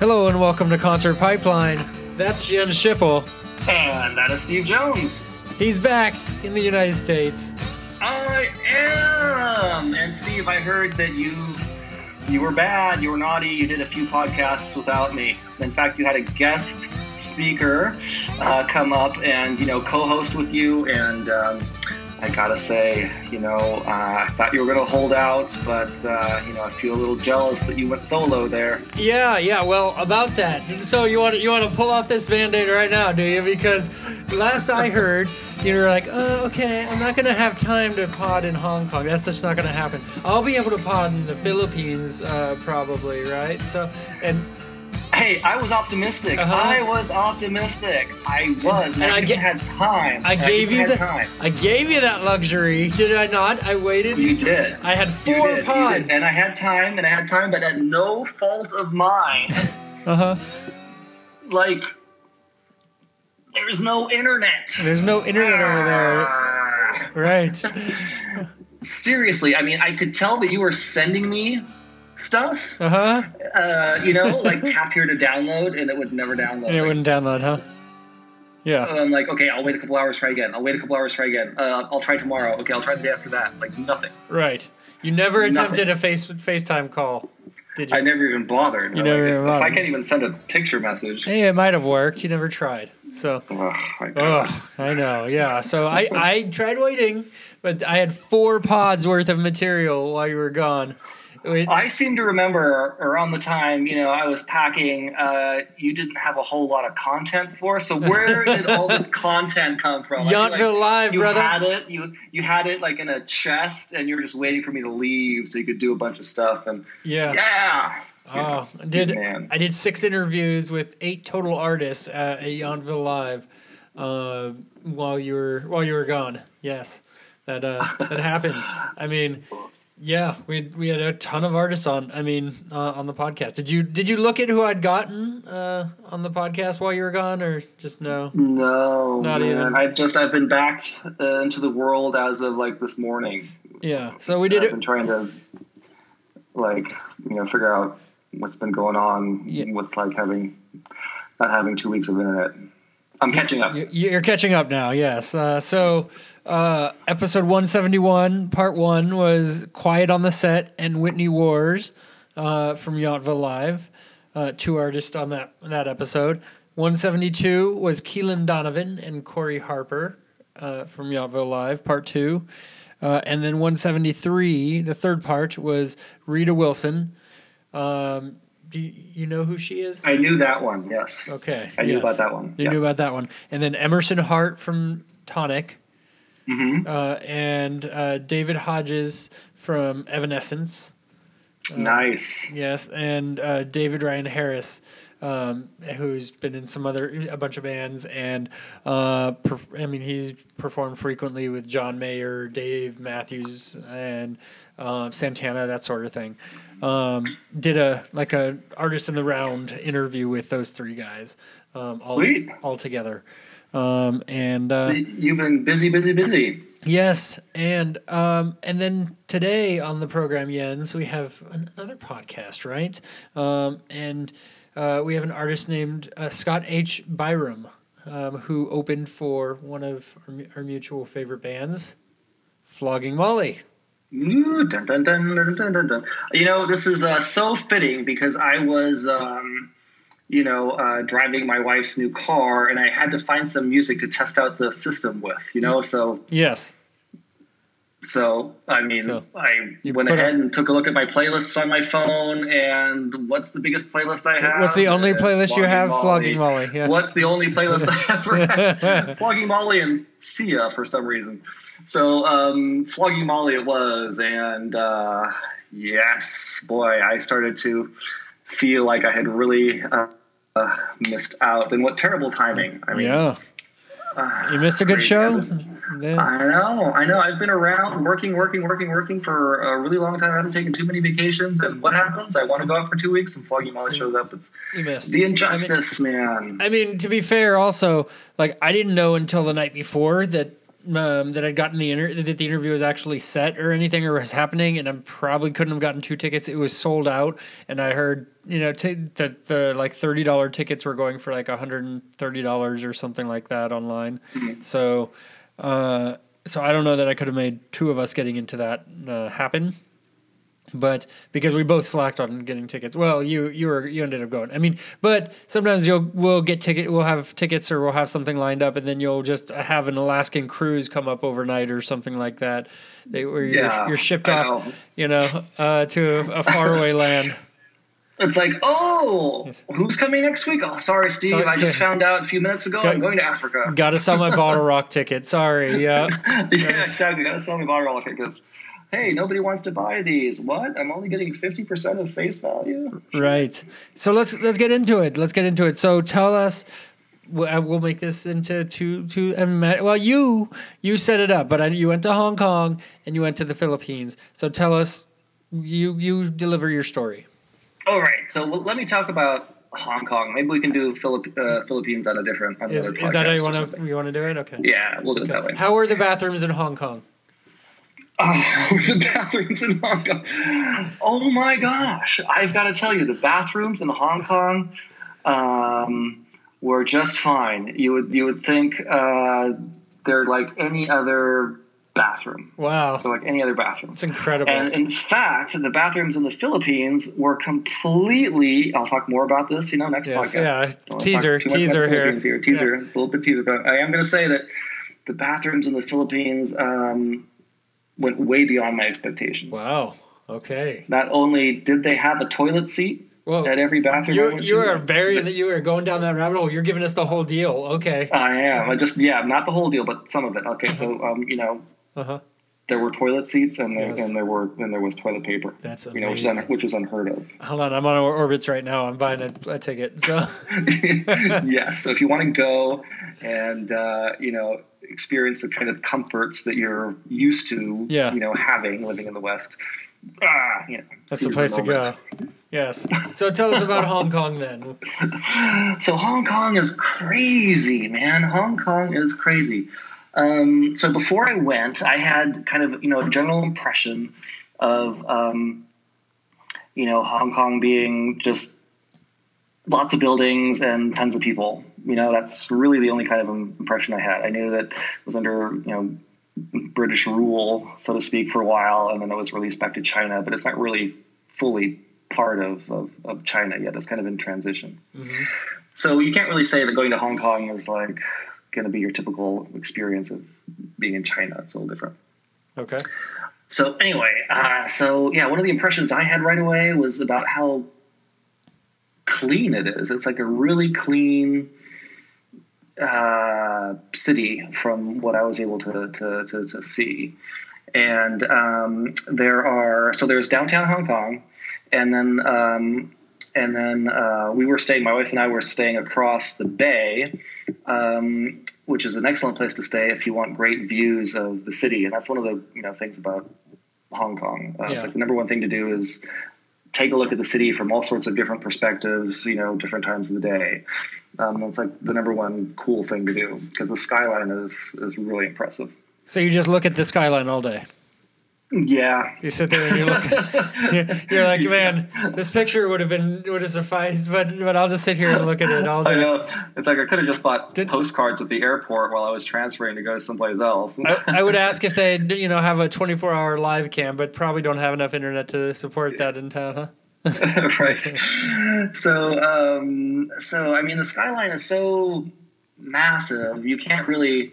Hello and welcome to Concert Pipeline. That's Jens Schippel. And that is Steve Jones. He's back in the United States. I am. And Steve, I heard that you you were bad, you were naughty, you did a few podcasts without me. In fact, you had a guest speaker uh, come up and you know co-host with you and. Um, I gotta say, you know, uh, I thought you were gonna hold out, but uh, you know, I feel a little jealous that you went solo there. Yeah, yeah. Well, about that. So you want you want to pull off this band-aid right now, do you? Because last I heard, you were like, oh, okay, I'm not gonna have time to pod in Hong Kong. That's just not gonna happen. I'll be able to pod in the Philippines, uh, probably, right? So, and Hey, I was optimistic. Uh-huh. I was optimistic. I was, and, And I, I ga- had time. I gave even you the, time. I gave you that luxury, did I not? I waited. You did. I had four did, pods. and I had time, and I had time, but at no fault of mine. Uh huh. like, there's no internet. There's no internet over there, Ah. right? Seriously, I mean, I could tell that you were sending me stuff. Uh huh. Uh, you know, like tap here to download, and it would never download. And it wouldn't download, huh? Yeah. I'm like, okay, I'll wait a couple hours, try again. I'll wait a couple hours, try again. Uh, I'll try tomorrow. Okay, I'll try the day after that. Like nothing. Right. You never Nothing. attempted a face FaceTime call, did you? I never even bothered. You Like, never if, even if I can't even send a picture message. hey, it might have worked. You never tried. So, Oh, my God. ugh, I know. Yeah. So I I tried waiting, but I had four pods worth of material while you were gone. It- I seem to remember around the time, you know, I was packing, uh, you didn't have a whole lot of content for. So where did all this content come from? Feel like Live, you brother. had it, you you had it like in a chest, and you were just waiting for me to leave so you could do a bunch of stuff. And yeah. yeah, Oh, I did Man. I did six interviews with eight total artists at, at Yountville Live uh, while you were while you were gone. Yes, that uh, that happened. I mean, yeah, we we had a ton of artists on. I mean, uh, on the podcast. Did you did you look at who I'd gotten uh, on the podcast while you were gone, or just no? no, Not man. even. I've just I've been back uh, into the world as of like this morning. Yeah. So we did I've it. been trying to like you know figure out what's been going on Yeah. with like having not having two weeks of internet. I'm catching up. You- You're catching up now, yes. Uh, so, uh, episode 171, part one, was Quiet on the Set and Whitney Wars uh, from Yountville Live. Uh, two artists on that, that episode. 172 was Keelan Donovan and Corey Harper uh, from Yountville Live, part two. Uh, and then 173, the third part, was Rita Wilson. Um, do you, you know who she is? I knew that one. Yes. Okay. I knew about that one. You Yeah. knew about that one. And then Emerson Hart from Tonic, hmm uh, and uh, David Hodges from Evanescence. nice. Yes, and uh, David Ryan Harris, um, who's been in some other a bunch of bands, and uh, perf- I mean he's performed frequently with John Mayer, Dave Matthews, and uh, Santana, that sort of thing. Um, did a like a artist in the round interview with those three guys, um, all Sweet. all together. Um, and uh, So you've been busy, busy, busy. Yes, and um, and then today on the program, Jens, we have an- another podcast, right? Um, and uh, we have an artist named uh, Scott H. Biram, um, who opened for one of our, our mutual favorite bands, Flogging Molly. Ooh, dun, dun, dun. You know, this is uh, so fitting because I was, um, you know, uh, driving my wife's new car and I had to find some music to test out the system with, you know, so Yes. So, I mean, So, I went ahead and took a look at my playlists on my phone, and what's the biggest playlist I have? What's the only It's playlist you have? Flogging Molly. Yeah. What's the only playlist I have? Flogging Molly and Sia for some reason. So, um, Flogging Molly it was, and uh, yes, boy, I started to feel like I had really uh, uh, missed out. And what terrible timing! I mean, yeah. uh, You missed a good show. Then- I know, I know. I've been around working, working, working, working for a really long time. I haven't taken too many vacations. And what happens? I want to go out for two weeks, and Foggy Molly shows up. It's You missed. the injustice, man. I mean, to be fair, also, like I didn't know until the night before that um, that I'd gotten the inter- that the interview was actually set or anything or was happening, and I probably couldn't have gotten two tickets. It was sold out, and I heard you know t- that the like thirty dollar tickets were going for like hundred and thirty dollars or something like that online. So, uh, so I don't know that I could have made two of us getting into that uh, happen but because we both slacked on getting tickets. Well, you you were you ended up going. I mean, but sometimes you'll we'll get ticket we'll have tickets or we'll have something lined up, and then you'll just have an Alaskan cruise come up overnight or something like that. They where you're, Yeah, you're shipped I off, know. you know, uh, to a, a faraway land. It's like, oh, Yes. who's coming next week? Oh, sorry, Steve. Sorry, I just found out a few minutes ago. Got- I'm going to Africa. Got to sell my bottle rock ticket. Sorry, yeah. yeah, exactly. Got to sell me bottle roller tickets. Hey, nobody wants to buy these. What? I'm only getting fifty percent of face value. Right. So let's let's get into it. Let's get into it. So tell us. We'll uh, make this into two two. and Well, you you set it up, but you went to Hong Kong and you went to the Philippines. So tell us. You you deliver your story. All right. So let me talk about Hong Kong. Maybe we can do Philip, uh, Philippines on a different. On Is, is that how you want to you want to do it? Okay. Yeah, we'll do it that way. How are the bathrooms in Hong Kong? Oh, the bathrooms in Hong Kong. Oh my gosh. I've got to tell you, the bathrooms in Hong Kong um, were just fine. You would you would think uh, they're like any other bathroom. Wow, They're like any other bathroom. it's incredible. And in fact, the bathrooms in the Philippines were completely. I'll talk more about this, you know, next yes, podcast. yeah. Teaser, talk too much about teaser here. Philippines Teaser, a little bit teaser. But I am going to say that the bathrooms in the Philippines um, went way beyond my expectations. Wow. Okay. Not only did they have a toilet seat at every bathroom, you you are burying that you are going down that rabbit hole. You're giving us the whole deal. Okay. I am. I just yeah, not the whole deal, but some of it. Okay, so um, you know, Uh huh. there were toilet seats and there Yes. and there were and there was toilet paper. That's you know, which is, un, amazing. which is unheard of. Hold on, I'm on Orbitz right now. I'm buying a, a ticket. So yes. So if you want to go and uh, you know experience the kind of comforts that you're used to, Yeah. you know, having living in the West, ah, you know, that's the place to go. Yes. So tell us about Hong Kong then. So Hong Kong is crazy, man. Hong Kong is crazy. Um, so before I went, I had kind of you know a general impression of um, you know Hong Kong being just lots of buildings and tons of people. You know that's really the only kind of impression I had. I knew that it was under you know British rule, so to speak, for a while, and then it was released back to China. But it's not really fully part of, of, of China yet. It's kind of in transition. So you can't really say that going to Hong Kong is like going to be your typical experience of being in China. It's a little different. Okay. So anyway, uh, so yeah, one of the impressions I had right away was about how clean it is. It's like a really clean uh, city from what I was able to to, to, to see. And um, there are so there's downtown Hong Kong, and then um, and then uh, we were staying. My wife and I were staying across the bay, um, which is an excellent place to stay if you want great views of the city. And that's one of the you know things about Hong Kong. Uh, Yeah. It's like the number one thing to do is take a look at the city from all sorts of different perspectives. You know, different times of the day. Um, it's like the number one cool thing to do because the skyline is is really impressive. So you just look at the skyline all day. Yeah, You sit there and you look. you're like, man, this picture would have been would have sufficed, but but I'll just sit here and look at it all I day. know. It's like I could have just bought Did- postcards at the airport while I was transferring to go to someplace else. I, I would ask if they you know have a 24 hour live cam, but probably don't have enough internet to support that in town, huh? right. So, um, so I mean, the skyline is so massive. You can't really,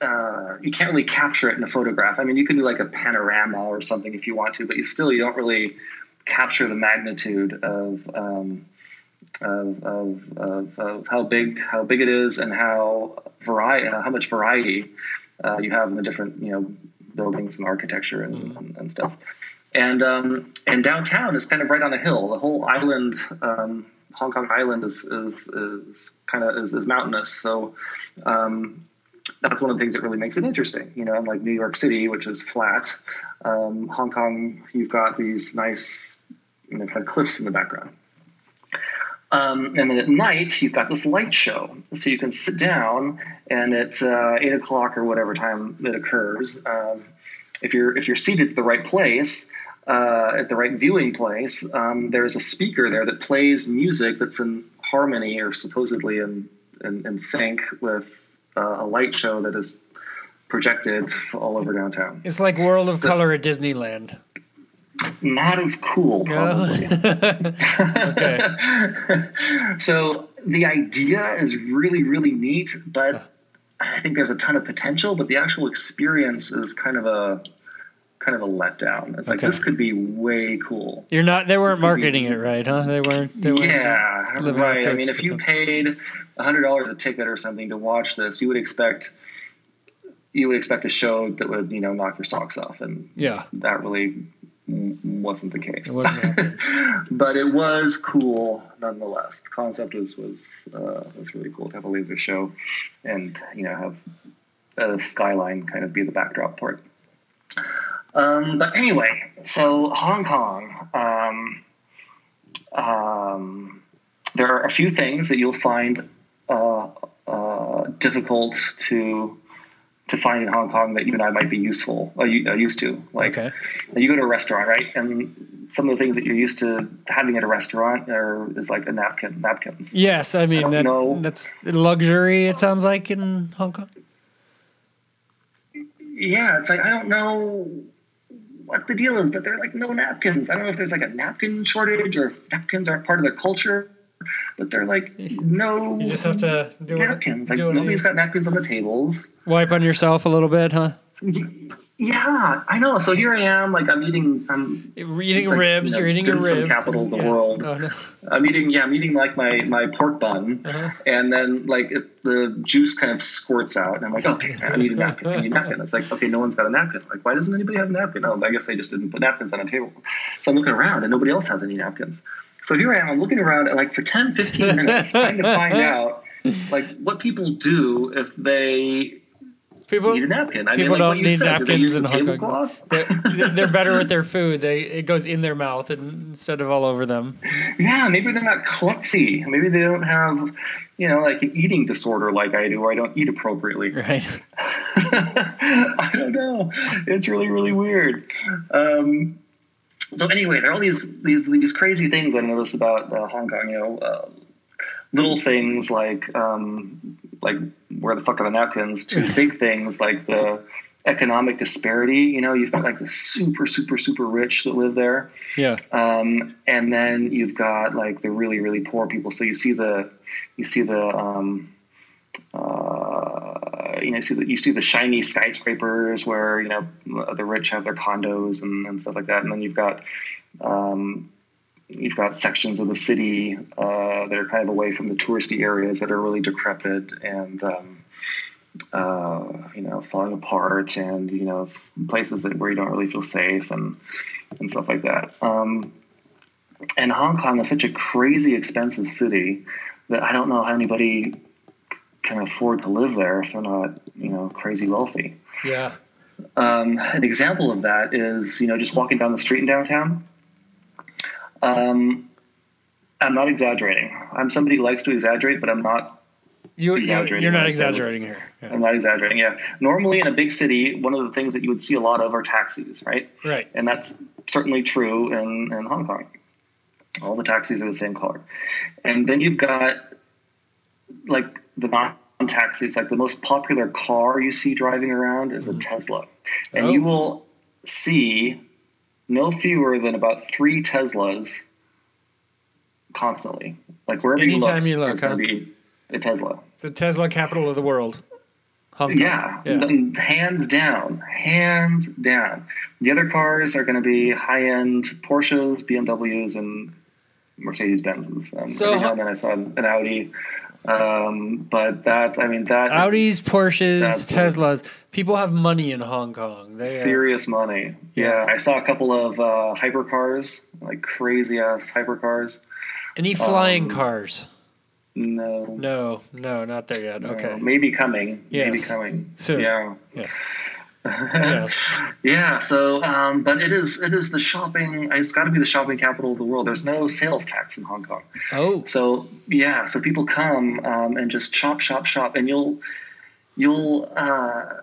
uh, you can't really capture it in a photograph. I mean, you can do like a panorama or something if you want to, but you still you don't really capture the magnitude of. Um, of, of, of, of how big how big it is and how variety how much variety uh, you have in the different you know buildings and architecture and, and, and stuff and um, and downtown is kind of right on a hill. The whole island, um, Hong Kong Island, is is, is kind of is, is mountainous. So um, that's one of the things that really makes it interesting. You know, unlike New York City, which is flat, um, Hong Kong, you've got these nice, you know, kind of cliffs in the background. Um, and then at night, you've got this light show. So you can sit down, and at uh, 8 o'clock or whatever time it occurs, um, if, you're, if you're seated at the right place, uh, at the right viewing place, um, there's a speaker there that plays music that's in harmony or supposedly in, in, in sync with uh, a light show that is projected all over downtown. It's like World of so, Color at Disneyland. Not as cool, probably. okay. so the idea is really, really neat, but I think there's a ton of potential, but the actual experience is kind of a kind of a letdown. It's like this could be way cool. You're not. They weren't marketing be, it right, huh? They weren't. They weren't yeah, right. I mean, if you paid hundred dollars a ticket or something to watch this, you would expect you would expect a show that would you know knock your socks off, and yeah, that really wasn't the case. It wasn't but it was cool nonetheless. The concept was was uh, was really cool to have a laser show, and you know have a skyline kind of be the backdrop for it. Um, but anyway, so Hong Kong. Um, um, there are a few things that you'll find difficult to to find in Hong Kong that you and I might be useful, uh, uh, used to. Like, okay. you go to a restaurant, right? And some of the things that you're used to having at a restaurant are is like a napkin, napkins. Yes, I mean I that, that's luxury. It sounds like in Hong Kong. Yeah, it's like I don't know what the deal is, but they're like no napkins. I don't know if there's like a napkin shortage or napkins aren't part of their culture but they're like no. You just have to do napkins. Like nobody's got napkins on the tables. Wipe on yourself a little bit, huh? Yeah, I know. So here I am, like I'm eating. I'm you're eating like, ribs. You know, you're eating your ribs. Capital of the yeah. world. Oh, no. I'm eating. Yeah, I'm eating like my my pork bun, uh-huh. and then like it, the juice kind of squirts out, and I'm like, okay, I need a napkin. I need a napkin. It's like, okay, no one's got a napkin. Like, why doesn't anybody have a napkin? Oh, I guess they just didn't put napkins on a table. So I'm looking around, and nobody else has any napkins. So here I am, I'm looking around, and like for 10, 15 minutes, trying to find out like what people do if they people need a napkin. I people mean, like don't need said, napkins in Hong Kong. They're, they're, better with their food. They it goes in their mouth instead of all over them. Yeah, maybe they're not klutzy. Maybe they don't have, you know, like an eating disorder like I do, where I don't eat appropriately. Right. I don't know. It's really really weird. Um, so anyway, there are all these these these crazy things I noticed about uh, Hong Kong. You know, uh, little things like um, like where the fuck are the napkins? To big things like the economic disparity. You know, you've got like the super super super rich that live there. Yeah. Um, and then you've got like the really really poor people. So you see the you see the um, uh, you know, see the, you see the shiny skyscrapers where you know the rich have their condos and, and stuff like that, and then you've got um, you've got sections of the city uh, that are kind of away from the touristy areas that are really decrepit and um, uh, you know falling apart, and you know places that where you don't really feel safe and and stuff like that. Um, and Hong Kong is such a crazy expensive city that I don't know how anybody can afford to live there if they're not, you know, crazy wealthy. Yeah. Um, an example of that is, you know, just walking down the street in downtown. Um, I'm not exaggerating. I'm somebody who likes to exaggerate, but I'm not you, exaggerating. You're not exaggerating here. Yeah. I'm not exaggerating. Yeah. Normally, in a big city, one of the things that you would see a lot of are taxis, right? Right. And that's certainly true in, in Hong Kong. All the taxis are the same color. And then you've got like the non taxis, like the most popular car you see driving around is a mm-hmm. Tesla. And oh. you will see no fewer than about three Teslas constantly. Like wherever Anytime you look, you look there's huh? going to be a Tesla. It's the Tesla capital of the world. Yeah, yeah, hands down, hands down. The other cars are going to be high end Porsches, BMWs, and Mercedes Benzes. Um, so every now and then I saw an Audi um, but that, I mean, that Audis, Porsches, Teslas. People have money in Hong Kong. They serious money. Yeah. yeah. I saw a couple of uh, hypercars, like crazy ass hypercars. Any flying um, cars? No. No, no, not there yet. No, okay. Maybe coming. Yes. Maybe coming. Soon. Yeah. Yes. Yes. yeah. So, um, but it is it is the shopping. It's got to be the shopping capital of the world. There's no sales tax in Hong Kong. Oh, So yeah, so people come um, and just shop, shop, shop, and you'll you'll. Uh,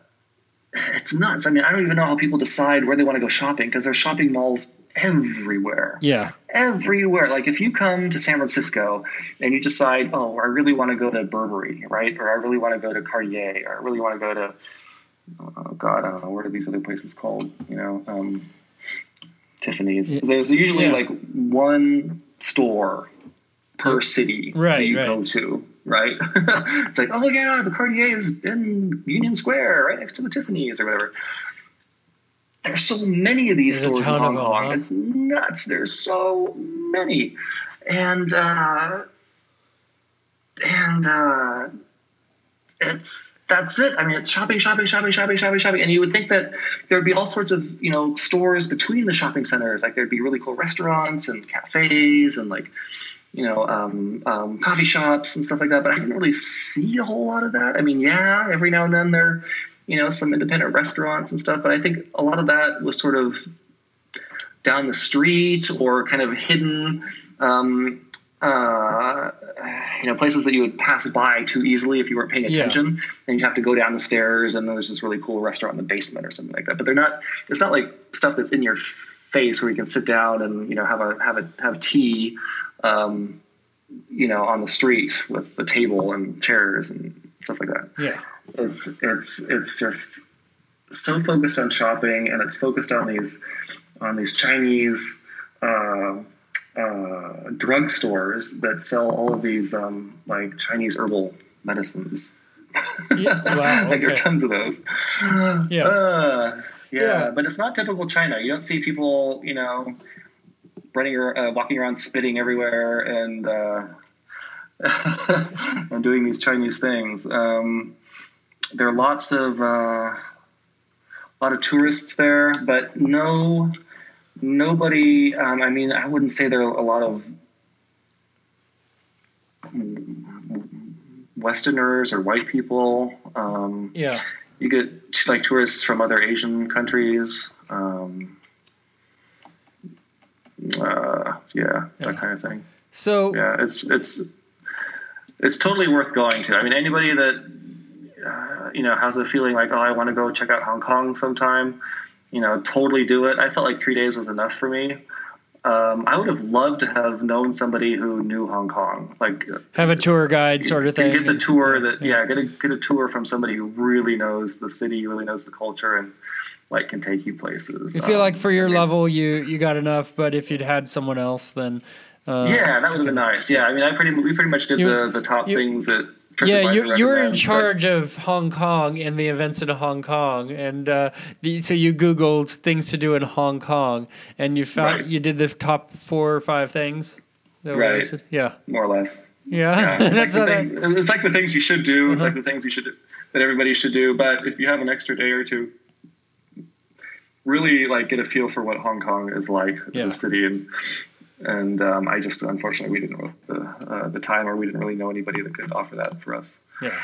it's nuts. I mean, I don't even know how people decide where they want to go shopping because there's shopping malls everywhere yeah. everywhere. Like if you come to San Francisco and you decide, oh, I really want to go to Burberry, right? Or I really want to go to Cartier, or I really want to go to, oh God, I don't know, what are these other places called? You know, um, Tiffany's. Yeah. There's usually Yeah. like one store per city that Right, you right. go to. Right, it's like, oh yeah, the Cartier is in Union Square, right next to the Tiffany's or whatever. There's so many of these There's stores in Hong Kong. huh? It's nuts. There's so many, and uh, and uh, it's that's it. I mean, it's shopping, shopping, shopping, shopping, shopping, shopping, and you would think that there'd be all sorts of you know stores between the shopping centers. Like there'd be really cool restaurants and cafes and like you know um, um, coffee shops and stuff like that. But I didn't really see a whole lot of that. I mean, yeah, every now and then there you know some independent restaurants and stuff, but I think a lot of that was sort of down the street or kind of hidden. Um, uh, you know, places that you would pass by too easily if you weren't paying Yeah. attention, and you have to go down the stairs, and then there's this really cool restaurant in the basement or something like that. But they're not. It's not like stuff that's in your face where you can sit down and you know have a have a have tea, um, you know, on the street with the table and chairs and stuff like that Yeah. it's it's it's just so focused on shopping and it's focused on these on these Chinese uh, uh, drug stores that sell all of these um, like Chinese herbal medicines. Yeah, wow, like there are tons of those. Yeah. Uh, yeah, Yeah. but it's not typical China. You don't see people, you know, running or uh, walking around spitting everywhere and uh, and doing these Chinese things. Um, there are lots of uh, a lot of tourists there, but no nobody. Um, I mean, I wouldn't say there are a lot of Westerners or white people. Um, Yeah. you get like tourists from other Asian countries. Um, uh, yeah, Yeah. that kind of thing. So Yeah, it's it's it's totally worth going to. I mean, anybody that uh, you know has a feeling like, oh, I want to go check out Hong Kong sometime, you know, totally do it. I felt like three days was enough for me. Um, I would have loved to have known somebody who knew Hong Kong, like have a tour guide sort of thing. get the tour that yeah, get a get a tour from somebody who really knows the city, really knows the culture, and like can take you places. You feel Um, like for your I mean, level, you you got enough, but if you'd had someone else, then uh, yeah, that would have been nice. Yeah, I mean, I pretty we pretty much did You- the the top you- things that. Yeah, you you were in recommends, but- charge of Hong Kong and the events in Hong Kong, and uh, the, so you Googled things to do in Hong Kong, and you found Right. you did the top four or five things. that were Right. listed? Yeah. more or less. Yeah. Yeah, it's, That's like what the I, things, it's like the things you should do. It's Uh-huh. like the things you should that everybody should do. But if you have an extra day or two, really like get a feel for what Hong Kong is like Yeah. as a city. And and um, I just unfortunately we didn't know the uh, the time, or we didn't really know anybody that could offer that for us. yeah.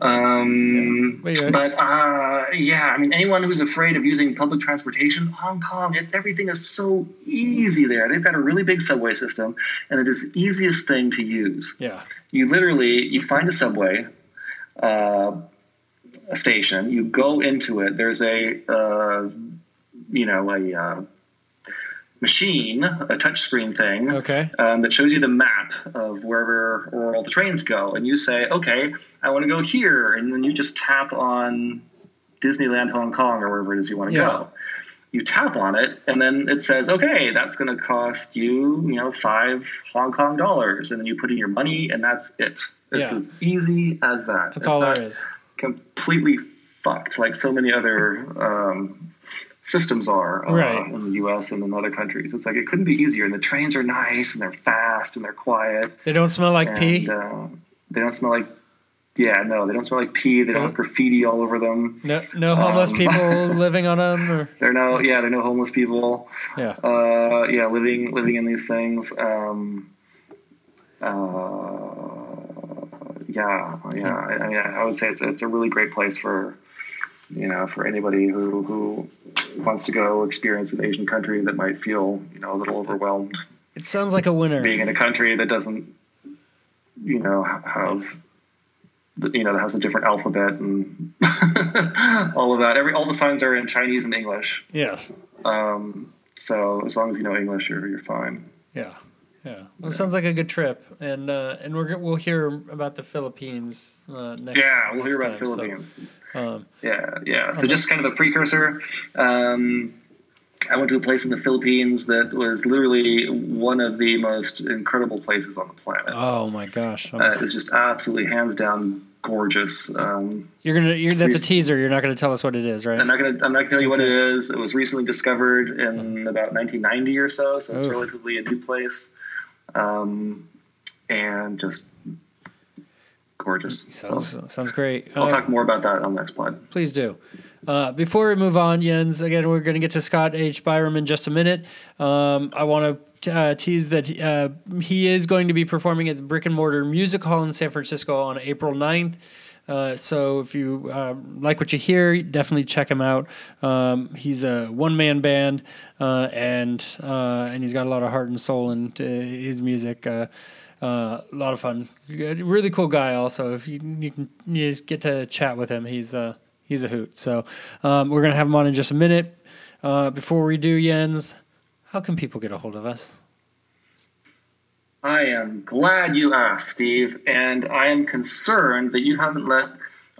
Um, wait. but uh, yeah, I mean, anyone who's afraid of using public transportation, Hong Kong, it, everything is so easy there. They've got a really big subway system, and it is the easiest thing to use Yeah. you literally you find a subway uh, a station you go into it there's a uh, you know a uh, machine a touch screen thing Okay. um, that shows you the map of wherever where all the trains go and you say okay i want to go here and then you just tap on disneyland hong kong or wherever it is you want to Yeah. go you tap on it and then it says okay that's going to cost you you know five hong kong dollars and then you put in your money and that's it it's Yeah. as easy as that That's it's all not there is. completely fucked like so many other um, systems are uh, Right. in the us and in other countries it's like it couldn't be easier and the trains are nice and they're fast and they're quiet They don't smell like and pee. uh, they don't smell like yeah no they don't smell like pee they don't have graffiti all over them No, no homeless um, people living on them. Or they're no yeah they're no homeless people yeah. uh, yeah, living living in these things. Um, uh, yeah, yeah. I, I, mean, I would say it's it's a really great place for you know, for anybody who who wants to go experience an Asian country that might feel you know a little overwhelmed It sounds like a winner. being in a country that doesn't you know have you know that has a different alphabet and all of that. Every all the signs are in Chinese and English. Yes. Um, so as long as you know English, you're you're fine. Yeah. Yeah. Well, it sounds like a good trip, and uh, and we're we'll hear about the Philippines uh, next. Yeah, we'll next hear about time, so, Philippines. Um, Yeah, yeah. So just kind of a precursor. Um, I went to a place in the Philippines that was literally one of the most incredible places on the planet. oh my gosh! Uh, it was just absolutely hands down gorgeous. Um, you're gonna. You're, that's a teaser. You're not gonna tell us what it is, right? I'm not gonna I'm not gonna tell you what it is. It was recently discovered in about 1990 or so, so it's Oh. relatively a new place, um, and just gorgeous. So Sounds sounds great. I'll Uh, talk more about that on the next pod. Please do. Uh, before we move on, Jens, again, we're going to get to Scott H. Biram in just a minute. Um, I want to uh, tease that uh, he is going to be performing at the Brick and Mortar Music Hall in San Francisco on April 9th. Uh, so if you uh, like what you hear, definitely check him out. Um, he's a one man band, uh, and uh, and he's got a lot of heart and soul into his music. Uh, a lot of fun. Really cool guy. Also, if you, you can you get to chat with him, he's uh, he's a hoot. So um, we're gonna have him on in just a minute. Uh, before we do, Jens, how can people get a hold of us? I am glad you asked, Steve, and I am concerned that you haven't let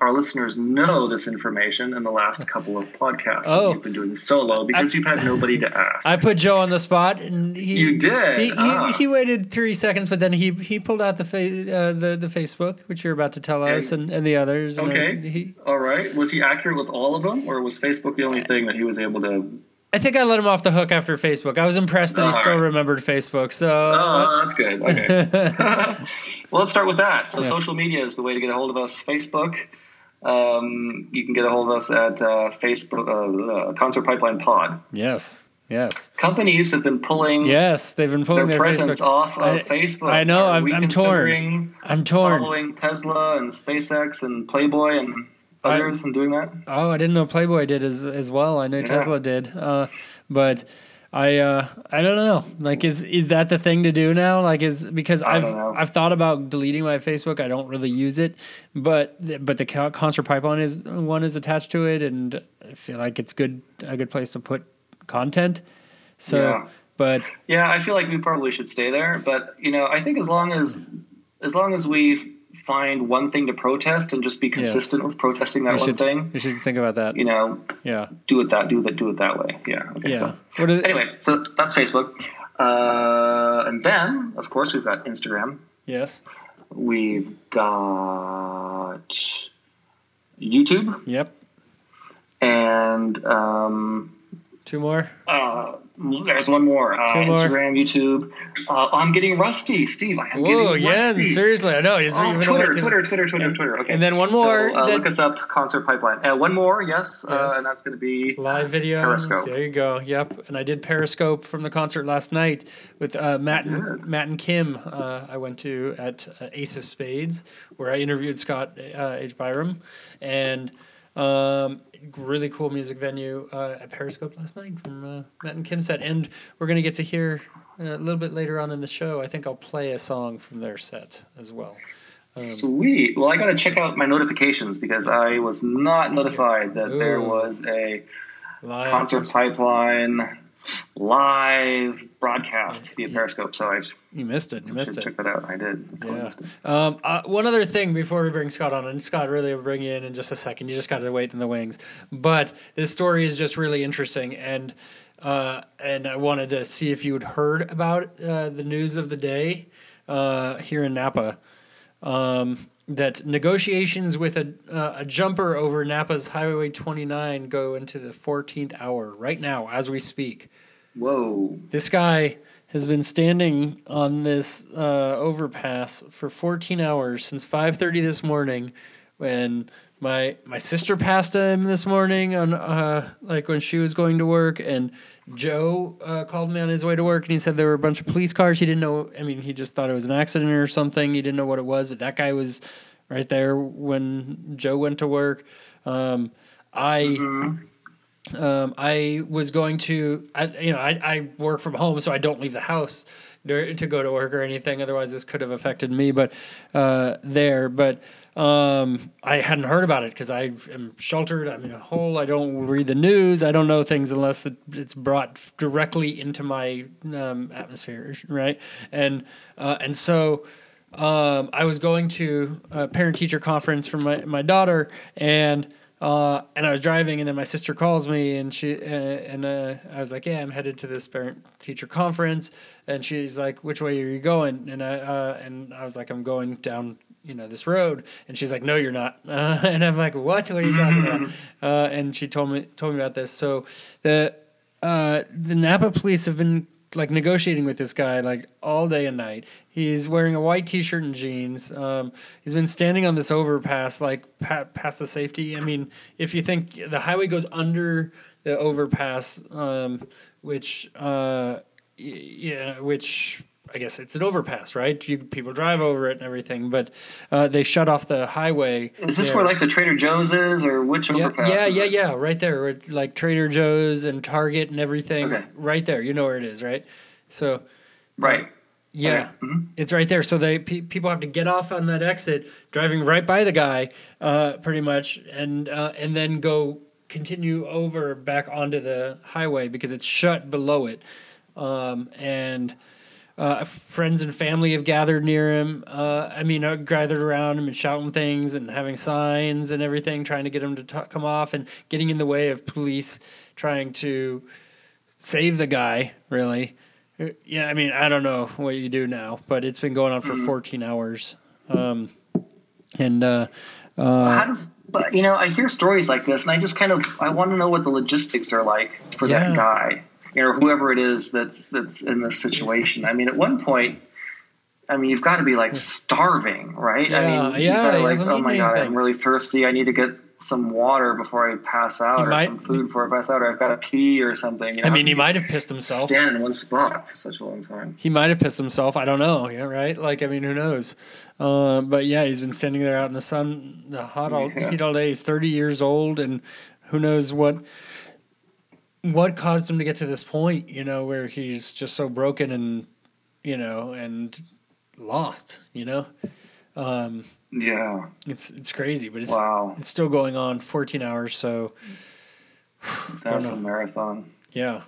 our listeners know this information in the last couple of podcasts Oh. you've been doing solo because you've had nobody to ask. I put Joe on the spot, and he You did? He, he, Ah. he waited three seconds, but then he he pulled out the fa- uh, the the Facebook, which you're about to tell us, and, and the others. Okay. he, All right. Was he accurate with all of them, or was Facebook the only thing that he was able to? I think I let him off the hook after Facebook. I was impressed that he still right. remembered Facebook. So Oh, that's good. Okay. well, let's start with that. So, Yeah. social media is the way to get a hold of us. Facebook. Um, you can get a hold of us at uh, Facebook, uh, uh, Concert Pipeline Pod. yes, yes, Companies have been pulling yes. They've been pulling their their, presence Facebook. off of I- Facebook. I know, I'm- I'm torn. I'm torn. Following Tesla and SpaceX and Playboy and I- others and doing that. Oh, I didn't know Playboy did as as well. I know Yeah. Tesla did, uh, but I uh, I don't know. Like, is is that the thing to do now? Like, is because I've. I've thought about deleting my Facebook. I don't really use it, but but the concert pipeline is one is attached to it, and I feel like it's good a good place to put content. So, Yeah. but Yeah, I feel like we probably should stay there, but you know, I think as long as as long as we find one thing to protest and just be consistent with protesting that we one should thing, You should think about that. you know, Yeah, do it that do that do it that way. Yeah. Okay, yeah. So. Is Anyway, so that's Facebook, uh, and then of course we've got Instagram. Yes. We've got YouTube Yep. and um, Two more. uh, there's one more. Uh, Two more. Instagram, YouTube. Uh, I'm getting rusty, Steve. I am Whoa, getting yeah. rusty. Seriously, I know. Oh, Twitter, Twitter, Twitter, Twitter, Twitter. Okay. And then one more. So, uh, that- look us up, Concert Pipeline. Uh, one more, yes, Yes. Uh, and that's going to be Live video. Periscope. There you go. Yep. And I did Periscope from the concert last night with uh, Matt and Matt and Kim. Uh, I went to at uh, Ace of Spades where I interviewed Scott uh, H. Biram, and um, really cool music venue uh, at Periscope last night from uh, Matt and Kim set. And we're gonna get to hear uh, a little bit later on in the show. I think I'll play a song from their set as well. Um, sweet. Well, I got to check out my notifications because I was not notified that there was a. Concert Pipeline live broadcast via Periscope. So I You missed it. You missed it. check that out. I did. Yeah. Um, uh, one other thing before we bring Scott on, and Scott really will bring you in in just a second. You just got to wait in the wings. But this story is just really interesting, and uh, and I wanted to see if you had heard about uh, the news of the day uh, here in Napa. Um, that negotiations with a uh, a jumper over Napa's Highway 29 go into the 14th hour right now as we speak. Whoa. This guy has been standing on this uh, overpass for 14 hours since 5:30 this morning, when my my sister passed him this morning on uh, like when she was going to work, and Joe uh, called me on his way to work, and he said there were a bunch of police cars. He didn't know. I mean, he just thought it was an accident or something. He didn't know what it was, but that guy was right there when Joe went to work. Um, I. Mhm. Um, I was going to, I, you know, I, I work from home, so I don't leave the house to go to work or anything. Otherwise, this could have affected me. But uh, there, but um, I hadn't heard about it because I am sheltered. I'm in a hole. I don't read the news. I don't know things unless it, it's brought directly into my um, atmosphere, right? And uh, and so. Um, I was going to a parent teacher conference for my, my daughter, and uh, and I was driving, and then my sister calls me, and she uh, and uh, I was like, "Yeah, I'm headed to this parent teacher conference," and she's like, "Which way are you going?" And I uh, and I was like, "I'm going down." You know this road, and she's like, "No, you're not." Uh, and I'm like, "What? What are you talking about?" Uh, and she told me told me about this. So the uh, the Napa police have been like negotiating with this guy like all day and night. He's wearing a white t-shirt and jeans. Um, he's been standing on this overpass like pa- past the safety. I mean, if you think the highway goes under the overpass, um, which uh, yeah, which I guess it's an overpass, right? You, people drive over it and everything, but uh, they shut off the highway. Is this there. where like the Trader Joe's is, or which Yeah, overpass? yeah, yeah, it? yeah, right there, where, like Trader Joe's and Target and everything, Okay. right there. You know where it is, right? So Right. yeah, Okay. Mhm. it's right there. So they pe- people have to get off on that exit, driving right by the guy, uh, pretty much, and uh, and then go continue over back onto the highway because it's shut below it, um, and. Uh, friends and family have gathered near him. Uh, I mean, uh, gathered around him and shouting things and having signs and everything, trying to get him to t- come off and getting in the way of police trying to save the guy. Really, Uh, yeah. I mean, I don't know what you do now, but it's been going on for 14 hours. Um, and uh, uh, How does you know? I hear stories like this, and I just kind of I want to know what the logistics are like for Yeah. that guy, you know, whoever it is that's that's in this situation. I mean, at one point. I mean, you've got to be like starving, right? I mean, yeah, like, oh my god, anything. I'm really thirsty. I need to get some water before I pass out, He or might- some food before I pass out, or I've got to pee or something. You know? I mean, he might have pissed himself. stand in one spot for such a long time. He might have pissed himself. I don't know. Yeah, right. Like, I mean, who knows? Uh, but yeah, he's been standing there out in the sun, the hot all, Yeah. heat all day. He's thirty years old, and who knows what what caused him to get to this point? You know, where he's just so broken and you know and lost. You know, um, Yeah. it's it's crazy, but it's Wow. it's still going on. Fourteen hours, so That's a marathon. yeah,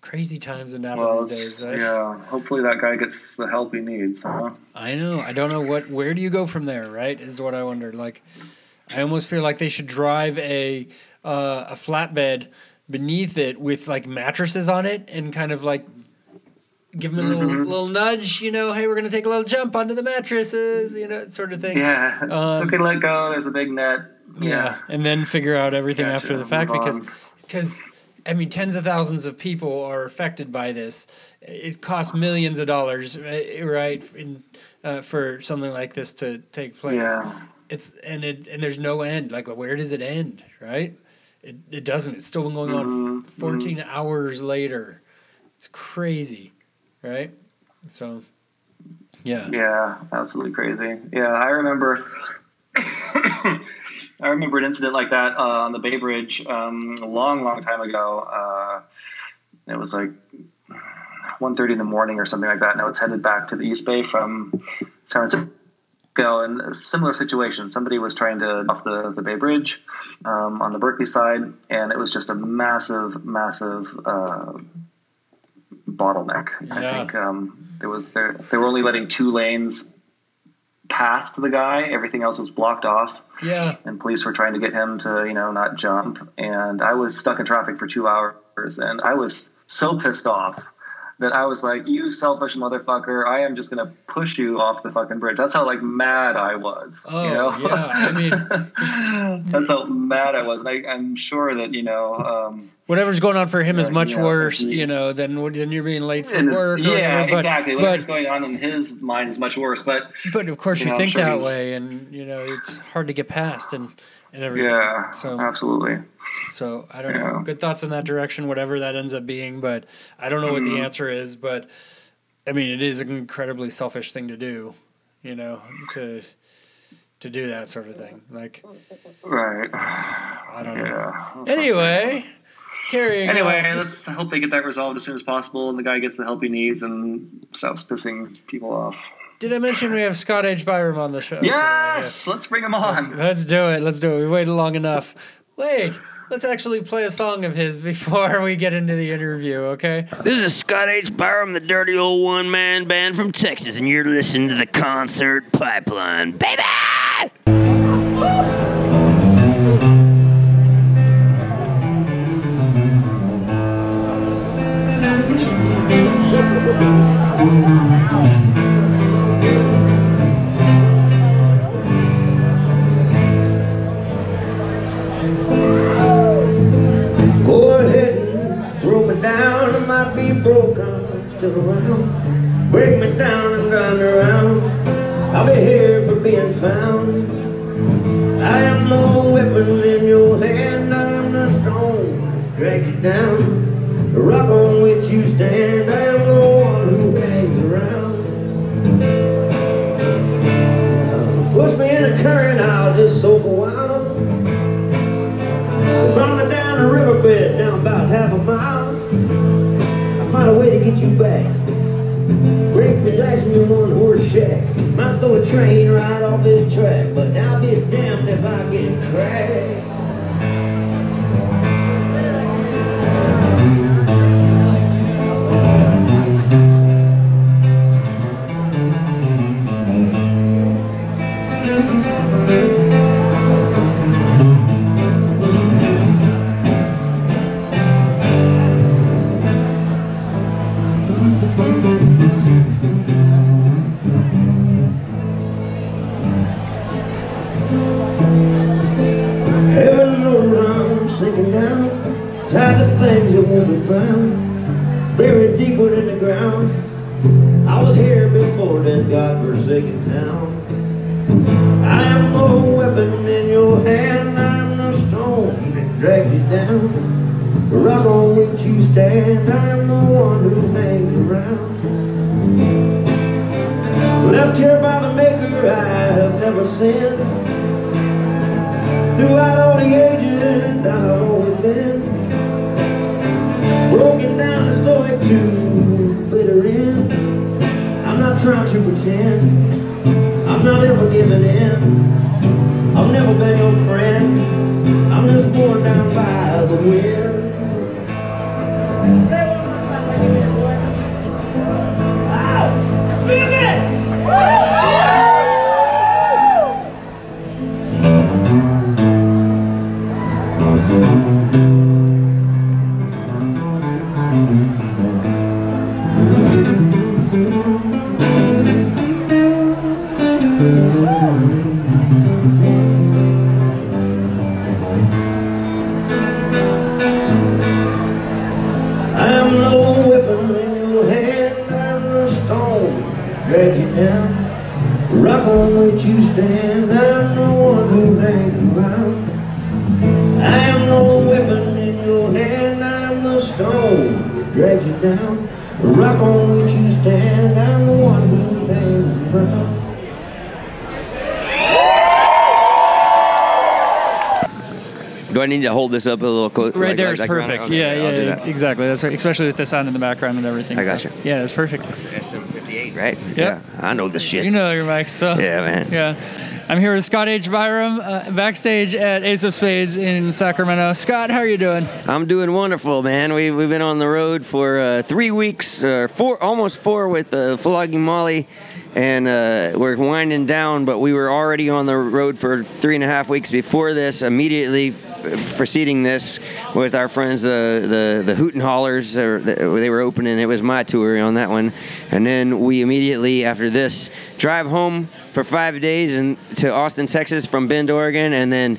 crazy times in Napa Well, these days. right? yeah. Hopefully that guy gets the help he needs. Huh? I know. I don't know what. Where do you go from there? Right, is what I wonder. Like, I almost feel like they should drive a uh, a flatbed beneath it with like mattresses on it and kind of like give them a little Mhm. little nudge. You know, hey, we're gonna take a little jump onto the mattresses. You know, sort of thing. Yeah. Um, it's okay to let go. There's a big net. Yeah, and then figure out everything Gotcha. after the fact Move because on. because I mean tens of thousands of people are affected by this. It costs millions of dollars, eh, right, in, uh, for something like this to take place. Yeah. It's and it and there's no end. Like where does it end? Right? It it doesn't. It's still been going on Mhm, 14 hours later. It's crazy, right? So yeah. Yeah. Absolutely crazy. Yeah. I remember. I remember an incident like that uh, on the Bay Bridge um, a long, long time ago. Uh, it was like 1.30 in the morning or something like that. And I was headed back to the East Bay from San Francisco. Go in a similar situation. Somebody was trying to off the, the Bay Bridge um, on the Berkeley side, and it was just a massive, massive uh, bottleneck. I Yeah. think um, there was there they were only letting two lanes past the guy. Everything else was blocked off Yeah. and police were trying to get him to you know not jump and i was stuck in traffic for two hours and i was so pissed off that i was like you selfish motherfucker i am just going to push you off the fucking bridge that's how like mad i was Oh, you know? yeah. I mean, that's how mad i was and I, i'm sure that you know um, whatever's going on for him is Yeah, much yeah, worse, you know, than than you're being late for and- work. Or yeah whatever. But, exactly But, whatever's going on in his mind is much worse but but of course, you you, know, think sure that way, and you know, it's hard to get past and and everything. yeah So absolutely so I don't know. Good thoughts in that direction, whatever that ends up being. But I don't know what Mm-hmm. the answer is. But I mean, it is an incredibly selfish thing to do. You know, to to do that sort of thing. Like Right. I don't know. Anyway, carrying Anyway, on. let's hope they get that resolved as soon as possible, and the guy gets the help he needs and stops pissing people off. Did I mention we have Scott H. Biram on the show? today? Yes, let's bring him on. Let's do it. Let's do it. We waited long enough. Wait, let's actually play a song of his before we get into the interview, okay? This is Scott H. Biram, the dirty old one man band from Texas, and you're listening to the Concert Pipeline, baby! Be broke, I'm still around. Break me down and grind around. I'll be here for being found. I am weapon in your hand, I am the stone drags you down. The rock on which you stand, I am the Current, I'll just soak a while. From me down the riverbed, down about half a mile. I find a way to get you back. Break me dice in your one horse shack. Might throw a train right off this track, but I'll be damned if I get cracked. Things that won't be found, buried deeper in the ground. I was here before this godforsaken town. I am the weapon in your hand, I'm the stone that drags you down. The rock on which you stand, I'm the one who hangs around. Left here by the Maker, I have never sinned. Throughout all the ages, I've to bitter end. I'm not trying to pretend. I'm not ever giving in. I've never been your friend. I'm just worn down by the wind. Down. Rock I need to hold this up a little closer? Right there is perfect. Okay, yeah, yeah, yeah, that. exactly. That's right. Especially with the sound in the background and everything. I so- gotcha. Yeah, that's perfect. SM58, right? Yeah. I know this shit. You know your mics, so Yeah, man. Yeah, I'm here with Scott H. Biram uh, backstage at Ace of Spades in Sacramento. Scott, how are you doing? I'm doing wonderful, man. We, we've been on the road for uh, three weeks, uh, four, almost four with uh, Flogging Molly, and uh, we're winding down, but we were already on the road for three and a half weeks before this, immediately preceding this with our friends, the, the Hooten Hallers. They were opening, it was my tour on that one. And then we immediately, after this, drive home for five days and to Austin, Texas from Bend, Oregon, and then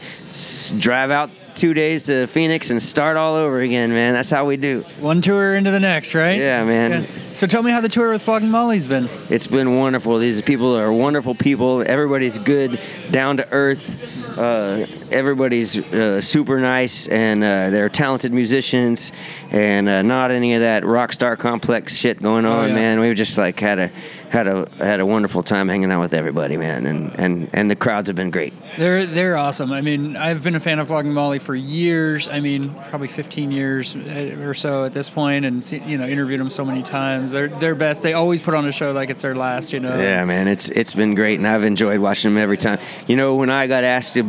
drive out two days to Phoenix and start all over again, man. That's how we do. One tour into the next, right? Yeah, man. So tell me how the tour with Flogging Molly's been. It's been wonderful. These people are wonderful people. Everybody's good, down to earth. Uh, everybody's uh, super nice and uh, they're talented musicians and uh, not any of that rock star complex shit going on, Oh, yeah. man. We just like had a had a had a wonderful time hanging out with everybody, man, and and and the crowds have been great. They're they're awesome. I mean, I've been a fan of Flogging Molly for years. I mean, probably 15 years uh, or so at this point, and see, you know, interviewed them so many times. They're they're best. They always put on a show like it's their last. You know. Yeah, man, it's it's been great, and I've enjoyed watching them every time. You know, when I got asked to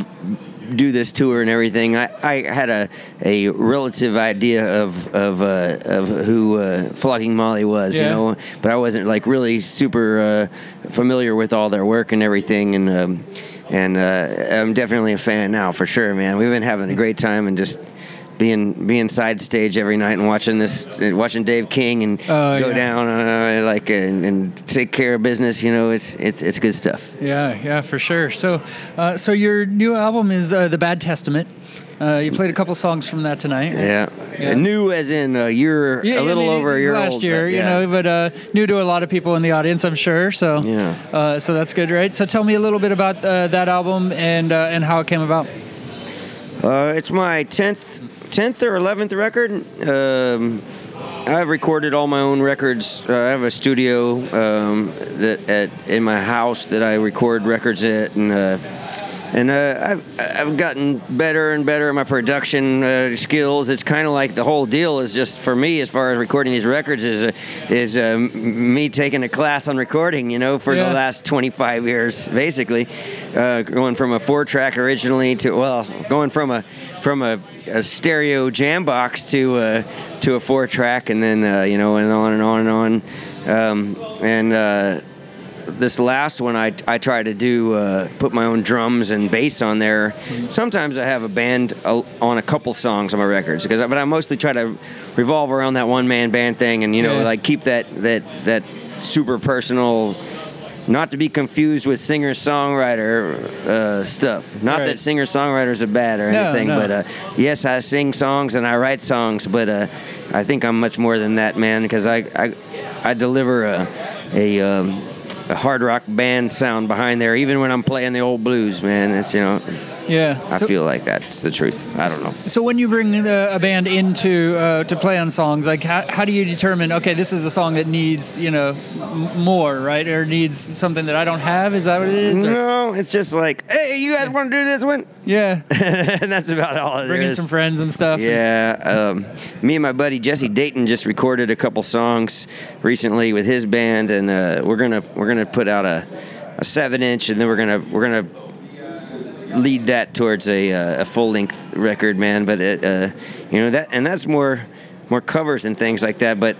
do this tour and everything, I, I had a, a relative idea of of uh, of who uh, Flogging Molly was, Yeah. you know, but I wasn't like really super uh, familiar with all their work and everything, and um, and uh, I'm definitely a fan now for sure, man. We've been having a great time and just. Being being side stage every night and watching this, watching Dave King and Oh, go yeah. down uh, like and, and take care of business. You know, it's it's it's good stuff. Yeah, yeah, for sure. So, uh, so your new album is uh, the Bad Testament. Uh, you played a couple songs from that tonight. right? Yeah, Yeah. new as in a year, Yeah, a I little mean, over a year last old. year, you know, but uh, new to a lot of people in the audience, I'm sure. So, Yeah. uh, so that's good, right? So, tell me a little bit about uh, that album and uh, and how it came about. Uh, it's my tenth, tenth or eleventh record. Um, I've recorded all my own records. Uh, I have a studio um, that at in my house that I record records at, and uh, and uh, I've I've gotten better and better at my production uh, skills. It's kind of like the whole deal is just for me as far as recording these records is uh, is uh, me taking a class on recording. You know, for Yeah. the last 25 years, basically, uh, going from a four track originally to well, going from a from a, a stereo jam box to uh, to a four track, and then uh, you know, and on and on and on, um, and. This last one I, I try to do uh, put my own drums and bass on there. Sometimes I have a band uh, on a couple songs on my records because but I mostly try to revolve around that one man band thing and you know Yeah. like keep that that that super personal not to be confused with singer songwriter uh, stuff. Not Right. that singer songwriters are bad or anything, no. but uh, yes, I sing songs and I write songs, but uh, I think I'm much more than that, man, because I, I I deliver a a, um, a hard rock band sound behind there, even when I'm playing the old blues, man. It's you know Yeah. I so, feel like that's the truth. I don't know. So when you bring a, a band into uh, to play on songs, like how, how do you determine? Okay, this is a song that needs you know m- more, right, or needs something that I don't have. Is that what it is? Or- No, it's just like, hey, you guys want to do this one? Yeah, and that's about all bringing some friends and stuff. Yeah, um, me and my buddy Jesse Dayton just recorded a couple songs recently with his band, and uh, we're gonna we're gonna put out a, a seven inch, and then we're gonna we're gonna lead that towards a, uh, a full length record, man. But it, uh, you know that, and that's more more covers and things like that. But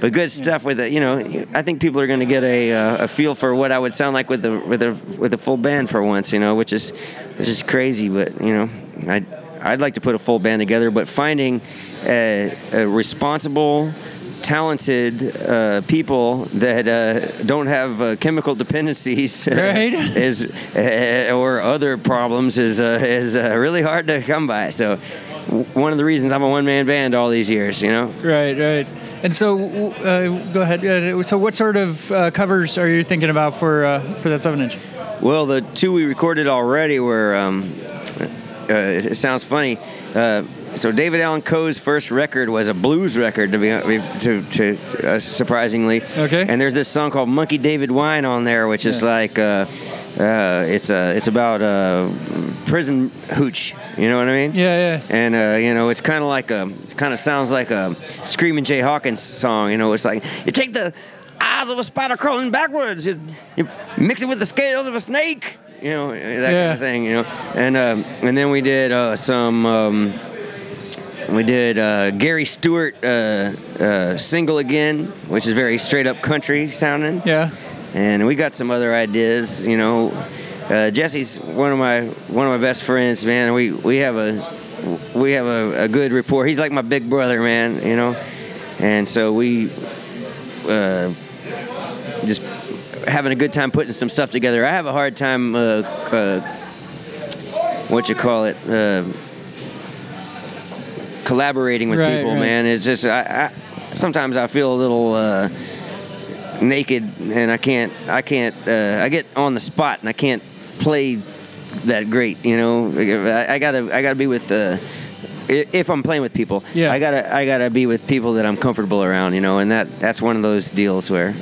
but good stuff with it. You know, I think people are going to get a uh, a feel for what I would sound like with the with a with a full band for once. You know, which is which is crazy. But you know, I. I'd like to put a full band together, but finding a, a responsible, talented uh, people that uh, don't have uh, chemical dependencies Right. is uh, or other problems is uh, is uh, really hard to come by. So one of the reasons I'm a one man band all these years, you know. Right, right. And so, uh, go ahead. Uh, so, what sort of uh, covers are you thinking about for uh, for that seven inch? Well, the two we recorded already were. Um, uh, it sounds funny. Uh, so David Allan Coe's first record was a blues record, to be to, to uh, surprisingly. Okay. And there's this song called Monkey David Wine on there, which is Yeah. like uh, uh, it's a it's about uh, prison hooch. You know what I mean? Yeah, yeah. And uh, you know, it's kind of like a kind of sounds like a Screaming Jay Hawkins song. You know, it's like you take the eyes of a spider crawling backwards, you, you mix it with the scales of a snake. You know, that Yeah. kind of thing. You know, and um, and then we did uh, some. Um, we did uh, Gary Stewart uh, uh, single again, which is very straight up country sounding Yeah. and we got some other ideas. You know, uh, Jesse's one of my one of my best friends, man. We we have a we have a, a good rapport. He's like my big brother, man. You know, and so we uh, just having a good time putting some stuff together. I have a hard time. Uh, uh, what you call it? Uh, collaborating with Right, people, right. man. It's just I, I sometimes I feel a little uh, naked and I can't I can't uh, I get on the spot and I can't play that great. You know, I, I gotta I gotta be with. Uh, if I'm playing with people, Yeah. I gotta I gotta be with people that I'm comfortable around, you know, and that that's one of those deals where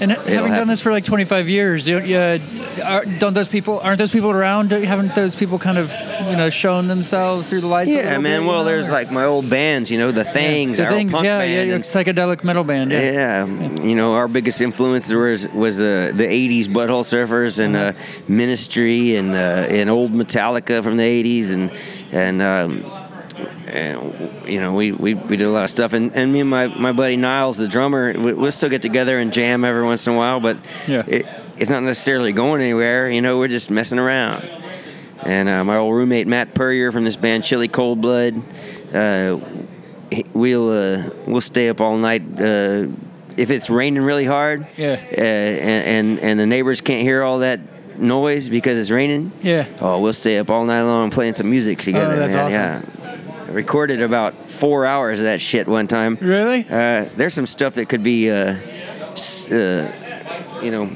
And having happen. done this for like 25 years, you, you, are, don't those people aren't those people around? Haven't those people kind of you know shown themselves through the lights? yeah, man. bit, well, there's or- like my old bands, you know, the Things, the our things, punk yeah, band, yeah, and- psychedelic metal band, yeah. Yeah, you know, our biggest influence was was uh, the '80s Butthole Surfers and uh, Ministry and uh, and old Metallica from the '80s and and. Um, and you know, we, we, we did a lot of stuff, and, and me and my, my buddy Niles, the drummer, we, we'll still get together and jam every once in a while, but Yeah. it, it's not necessarily going anywhere. You know, we're just messing around. And uh, my old roommate Matt Purrier from this band Chili Cold Blood, uh, we'll uh, we'll stay up all night uh, if it's raining really hard. Yeah. Uh, and, and and the neighbors can't hear all that noise because it's raining. Yeah. Oh, we'll stay up all night long playing some music together. Oh, that's man. awesome. Yeah. Recorded about four hours of that shit one time. Really? Uh, there's some stuff that could be, uh, uh, you know,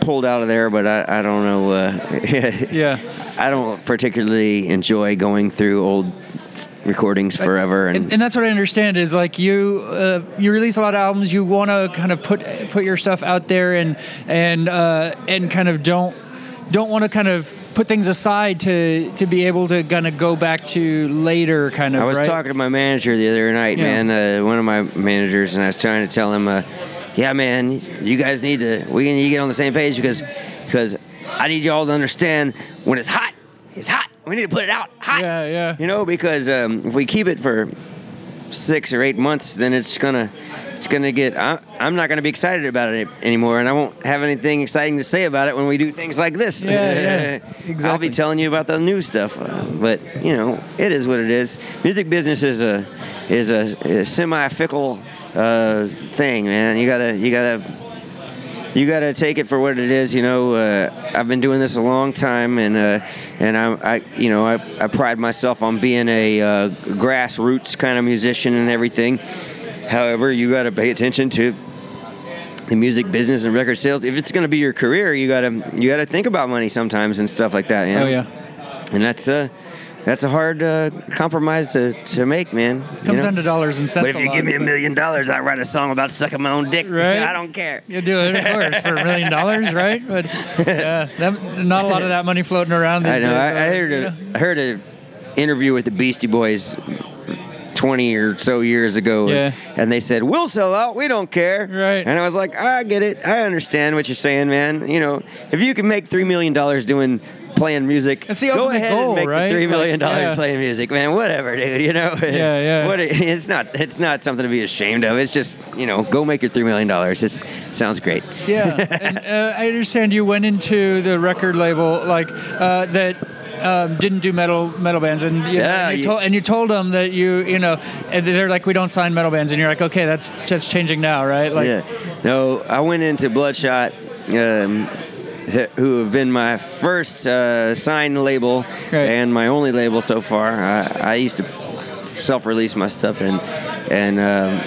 pulled out of there, but I, I don't know. Uh, Yeah. I don't particularly enjoy going through old recordings forever. And, And, and that's what I understand is like you uh, you release a lot of albums. You want to kind of put put your stuff out there and and uh, and kind of don't don't want to kind of put things aside to to be able to kind of go back to later kind of. I was right? talking to my manager the other night, Yeah. man. Uh, one of my managers, and I was trying to tell him, uh, "Yeah, man, you guys need to we need to get on the same page because because I need y'all to understand when it's hot, it's hot. We need to put it out hot. Yeah, yeah. You know, because um, if we keep it for six or eight months, then it's gonna it's gonna get. I, I'm not gonna be excited about it anymore, and I won't have anything exciting to say about it when we do things like this. Yeah, yeah, I'll be telling you about the new stuff, uh, but you know, it is what it is. Music business is a is a, a semi fickle uh, thing, man. You gotta you gotta you got to take it for what it is. You know, uh, I've been doing this a long time, and uh, and I, I, you know, I, I pride myself on being a uh, grassroots kind of musician and everything. However, you got to pay attention to the music business and record sales. If it's going to be your career, you got to you got to think about money sometimes and stuff like that. You know? Oh yeah. and that's a that's a hard uh, compromise to, to make, man. you Comes know? down to dollars and cents. But if you give me a million dollars, I write a song about sucking my own dick. Right. I don't care. You do it, of course, for a million dollars, right? But yeah, that, not a lot of that money floating around. These I know. Days, I, I heard you know? Heard a interview with the Beastie Boys twenty or so years ago, Yeah. and, and they said we'll sell out. We don't care. Right. And I was like, I get it. I understand what you're saying, man. You know, if you can make three million dollars doing playing music, That's the go ahead goal, and make right? the three million Like, dollars yeah. playing music, man. Whatever, dude. You know. Yeah, yeah. What? It's not. It's not something to be ashamed of. It's just you know, go make your three million dollars. It sounds great. Yeah, and uh, I understand you went into the record label like uh, that. Um, didn't do metal metal bands, and you, Yeah, and, you told, and you told them that you you know, and they're like, we don't sign metal bands, and you're like, okay, that's that's changing now, right? Like, yeah. No, I went into Bloodshot, um, who have been my first uh, signed label Right. and my only label so far. I, I used to self-release my stuff, and and um,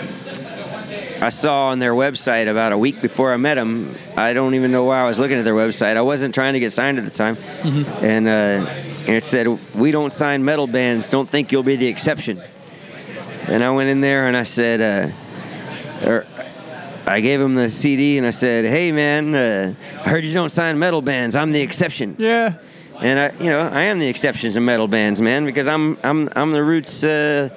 I saw on their website about a week before I met them. I don't even know why I was looking at their website. I wasn't trying to get signed at the time, and uh, and it said, "We don't sign metal bands. Don't think you'll be the exception." And I went in there and I said, uh, or I gave him the CD and I said, "Hey man, uh, I heard you don't sign metal bands. I'm the exception." yeah, And I, you know, I am the exception to metal bands, man, because I'm I'm I'm the roots uh,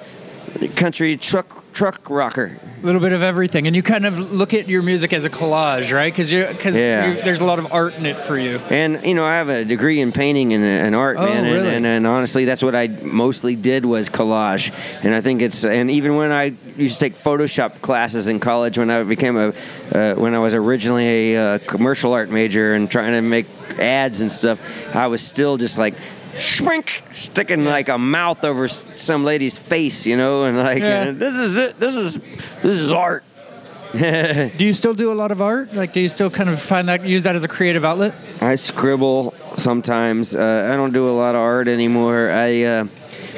country truck truck rocker. a little bit of everything, and you kind of look at your music as a collage, right? Because you because Yeah. there's a lot of art in it for you. And you know, I have a degree in painting and, and art, Oh, man. And, really? and, and honestly, that's what I mostly did was collage. And I think it's and even when I used to take Photoshop classes in college, when I became a uh, when I was originally a uh, commercial art major and trying to make ads and stuff, I was still just like. Shrink, sticking like a mouth over some lady's face, you know, and like Yeah. uh, this is it. This is this is art. Do you still do a lot of art? Like, do you still kind of find that use that as a creative outlet? I scribble sometimes. Uh, I don't do a lot of art anymore. I uh,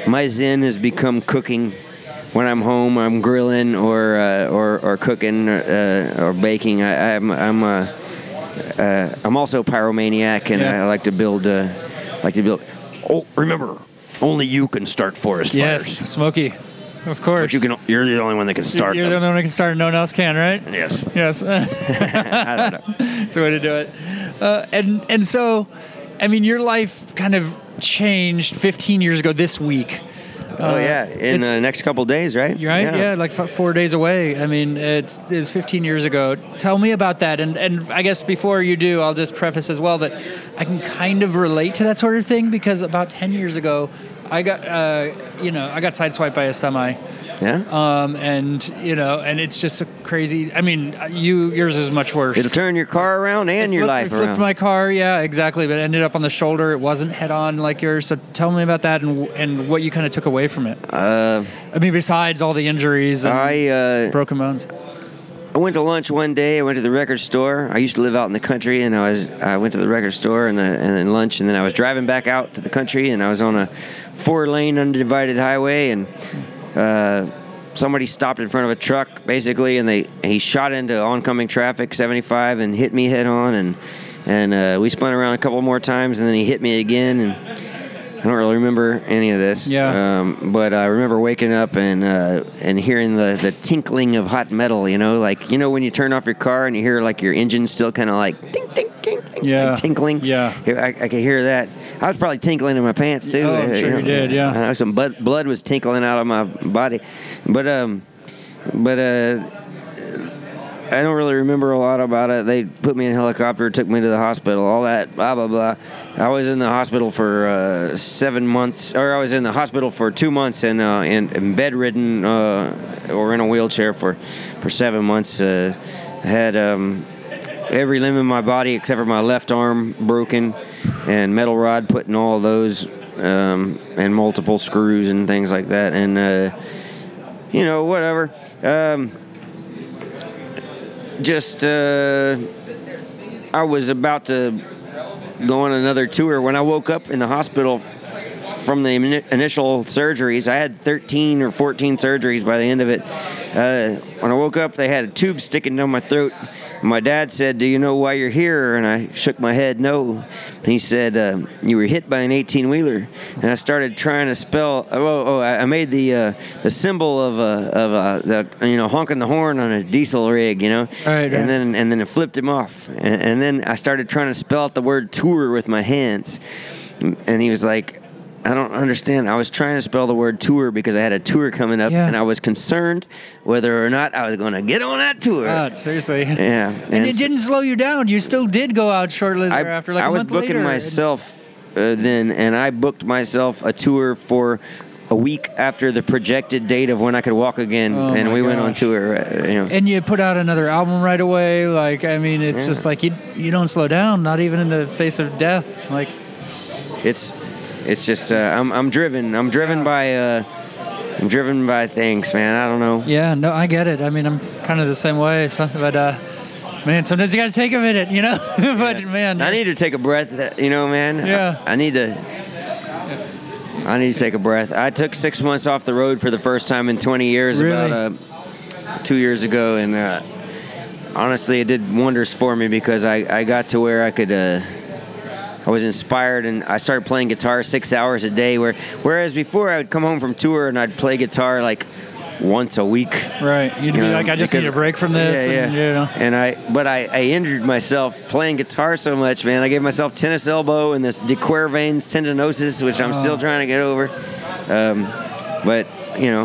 my zen has become cooking. When I'm home, I'm grilling or uh, or, or cooking uh, or baking. I, I'm I'm uh, uh, I'm also pyromaniac, and Yeah. I like to build. Uh, like to build. Oh, remember, only you can start forest Yes, fires. Smokey. Of course. But you can. You're the only one that can start You're the only one who can start. No one else can, right? Yes. Yes. I don't know. That's the way to do it. Uh, and and so, I mean, your life kind of changed 15 years ago this week. Oh Uh, yeah, in the next couple days, right? Right? Yeah, like f- four days away. I mean, it's, it's 15 years ago. Tell me about that. And, and I guess before you do, I'll just preface as well that I can kind of relate to that sort of thing because about 10 years ago, I got, uh, you know, I got sideswiped by a semi. Yeah. Um, and, you know, and it's just a crazy, I mean, you, yours is much worse. It'll turn your car around and It your flipped- life it flipped around. my car, yeah, exactly. But it ended up on the shoulder. It wasn't head on like yours. So tell me about that and and what you kind of took away from it. uh, I mean, besides all the injuries and I uh, broken bones. I went to lunch one day. I went to the record store. I used to live out in the country, and I was I went to the record store and, uh, and then lunch, and then I was driving back out to the country, and I was on a four-lane undivided highway, and uh, somebody stopped in front of a truck, basically, and they he shot into oncoming traffic, 75, and hit me head on, and and uh, we spun around a couple more times, and then he hit me again, and. I don't really remember any of this. Yeah. Um, but I remember waking up and uh, and hearing the, the tinkling of hot metal. You know, like you know when you turn off your car and you hear like your engine still kind of like ding ding ding ding, Yeah. tinkling. Yeah. I, I could hear that. I was probably tinkling in my pants too. Oh, I'm sure you know. did, yeah. Some blood blood was tinkling out of my body, but um, but uh. I don't really remember a lot about it. They put me in a helicopter, took me to the hospital, all that, blah blah blah. I was in the hospital for uh, seven months, or I was in the hospital for two months and uh, and, and bedridden uh, or in a wheelchair for for seven months. Uh, had um, every limb in my body except for my left arm broken, and metal rod putting in all those, um, and multiple screws and things like that, and uh, you know whatever. Um, just uh, I was about to go on another tour when I woke up in the hospital from the initial surgeries. I had 13 or 14 surgeries by the end of it. Uh, when I woke up, they had a tube sticking down my throat. My dad said, "Do you know why you're here?" And I shook my head, "No." And he said, uh, "You were hit by an 18 wheeler." And I started trying to spell. Oh, oh I I made the uh, the symbol of uh, of uh, the you know honking the horn on a diesel rig, you know. Right, right. And then and then it flipped him off. And, and then I started trying to spell out the word tour with my hands. And he was like, I don't understand. I was trying to spell the word tour because I had a tour coming up, Yeah. and I was concerned whether or not I was going to get on that tour. God, seriously. yeah, And, it s- didn't slow you down. You still did go out shortly I, thereafter, like I a was booking later. myself uh, then, and I booked myself a tour for a week after the projected date of when I could walk again, Oh and we went on tour. uh, You know, And you put out another album right away. Like, I mean, it's Yeah. just like you you don't slow down, not even in the face of death. Like, it's it's just uh, I'm I'm driven. I'm driven by uh, I'm driven by things, man. I don't know. yeah, no, I get it. I mean, I'm kind of the same way. So, but uh, man, sometimes you got to take a minute, you know. but man, I need to take a breath. uh, You know, man. Yeah. I, I need to. I need to take a breath. I took six months off the road for the first time in 20 years Really? about uh, two years ago, and uh, honestly, it did wonders for me because I, I got to where I could. Uh, I was inspired, and I started playing guitar six hours a day. Where whereas before I would come home from tour and I'd play guitar like once a week. right? You'd be You know, like, I just need a break from this. Yeah, and, yeah. you know. And I, but I, I injured myself playing guitar so much, man. I gave myself tennis elbow and this de Quervain's tendinosis, which I'm Oh. still trying to get over. Um, but you know,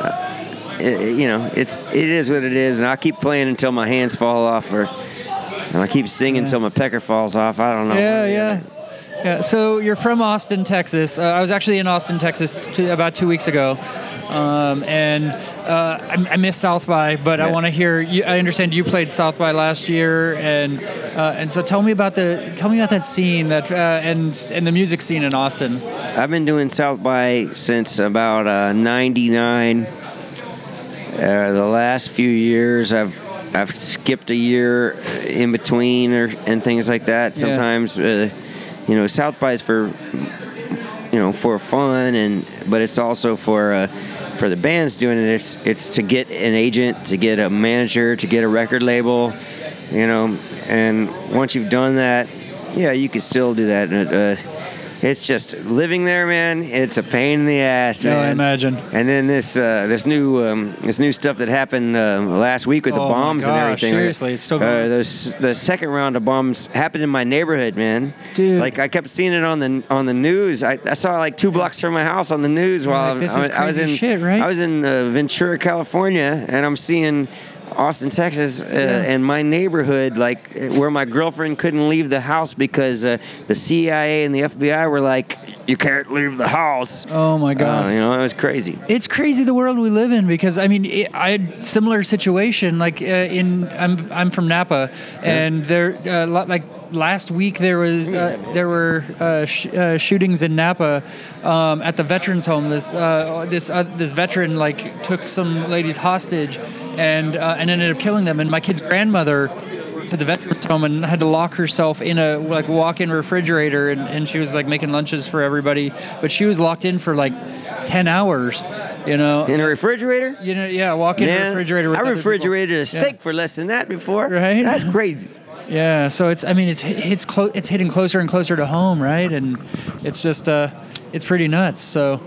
uh, it, it- you know, it's it is what it is, and I'll keep playing until my hands fall off, or and I keep singing until my pecker falls off. I don't know. Yeah, yeah. Yeah, so you're from Austin, Texas. Uh, I was actually in Austin, Texas, t- about two weeks ago, um, and uh, I, I missed South by. But I want to hear. You, I understand you played South by last year, and uh, and so tell me about the tell me about that scene that uh, and and the music scene in Austin. I've been doing South by since about uh, '99. Uh, the last few years, I've I've skipped a year in between or and things like that. Yeah. Sometimes, uh, you know, South by is for you know for fun and but it's also for uh, for the bands doing it. It's it's to get an agent, to get a manager, to get a record label. you know. And once you've done that, yeah, you can still do that. Uh, it's just living there, man. It's a pain in the ass, man. I imagine. And then this uh, this new um, this new stuff that happened uh, last week with Oh the bombs and everything. seriously, it's still going Uh, those, the second round of bombs happened in my neighborhood, man. Dude. like I kept seeing it on the on the news. I, I saw like two blocks from my house on the news while like, I, is I was in shit, right? I was in uh, Ventura, California, and I'm seeing. Austin, Texas, uh, and my neighborhood, like uh, where my girlfriend couldn't leave the house because uh, the CIA and the FBI were like, "You can't leave the house." Oh my god. Uh, you know, it was crazy. It's crazy the world we live in because I mean it, I had similar situation like uh, in I'm I'm from Napa and there uh, like last week there was uh, there were uh, sh- uh, shootings in Napa um, at the veterans home this uh, this uh, this veteran like took some ladies hostage and uh, and ended up killing them and my kid's grandmother to the veterans home and had to lock herself in a like walk-in refrigerator and, and she was like making lunches for everybody but she was locked in for like 10 hours you know In a refrigerator? you know yeah walk in Man, refrigerator with I refrigerated a steak Yeah. for less than that before. Right? That's crazy. yeah so it's i mean it's it's close it's hitting closer and closer to home right and it's just uh it's pretty nuts so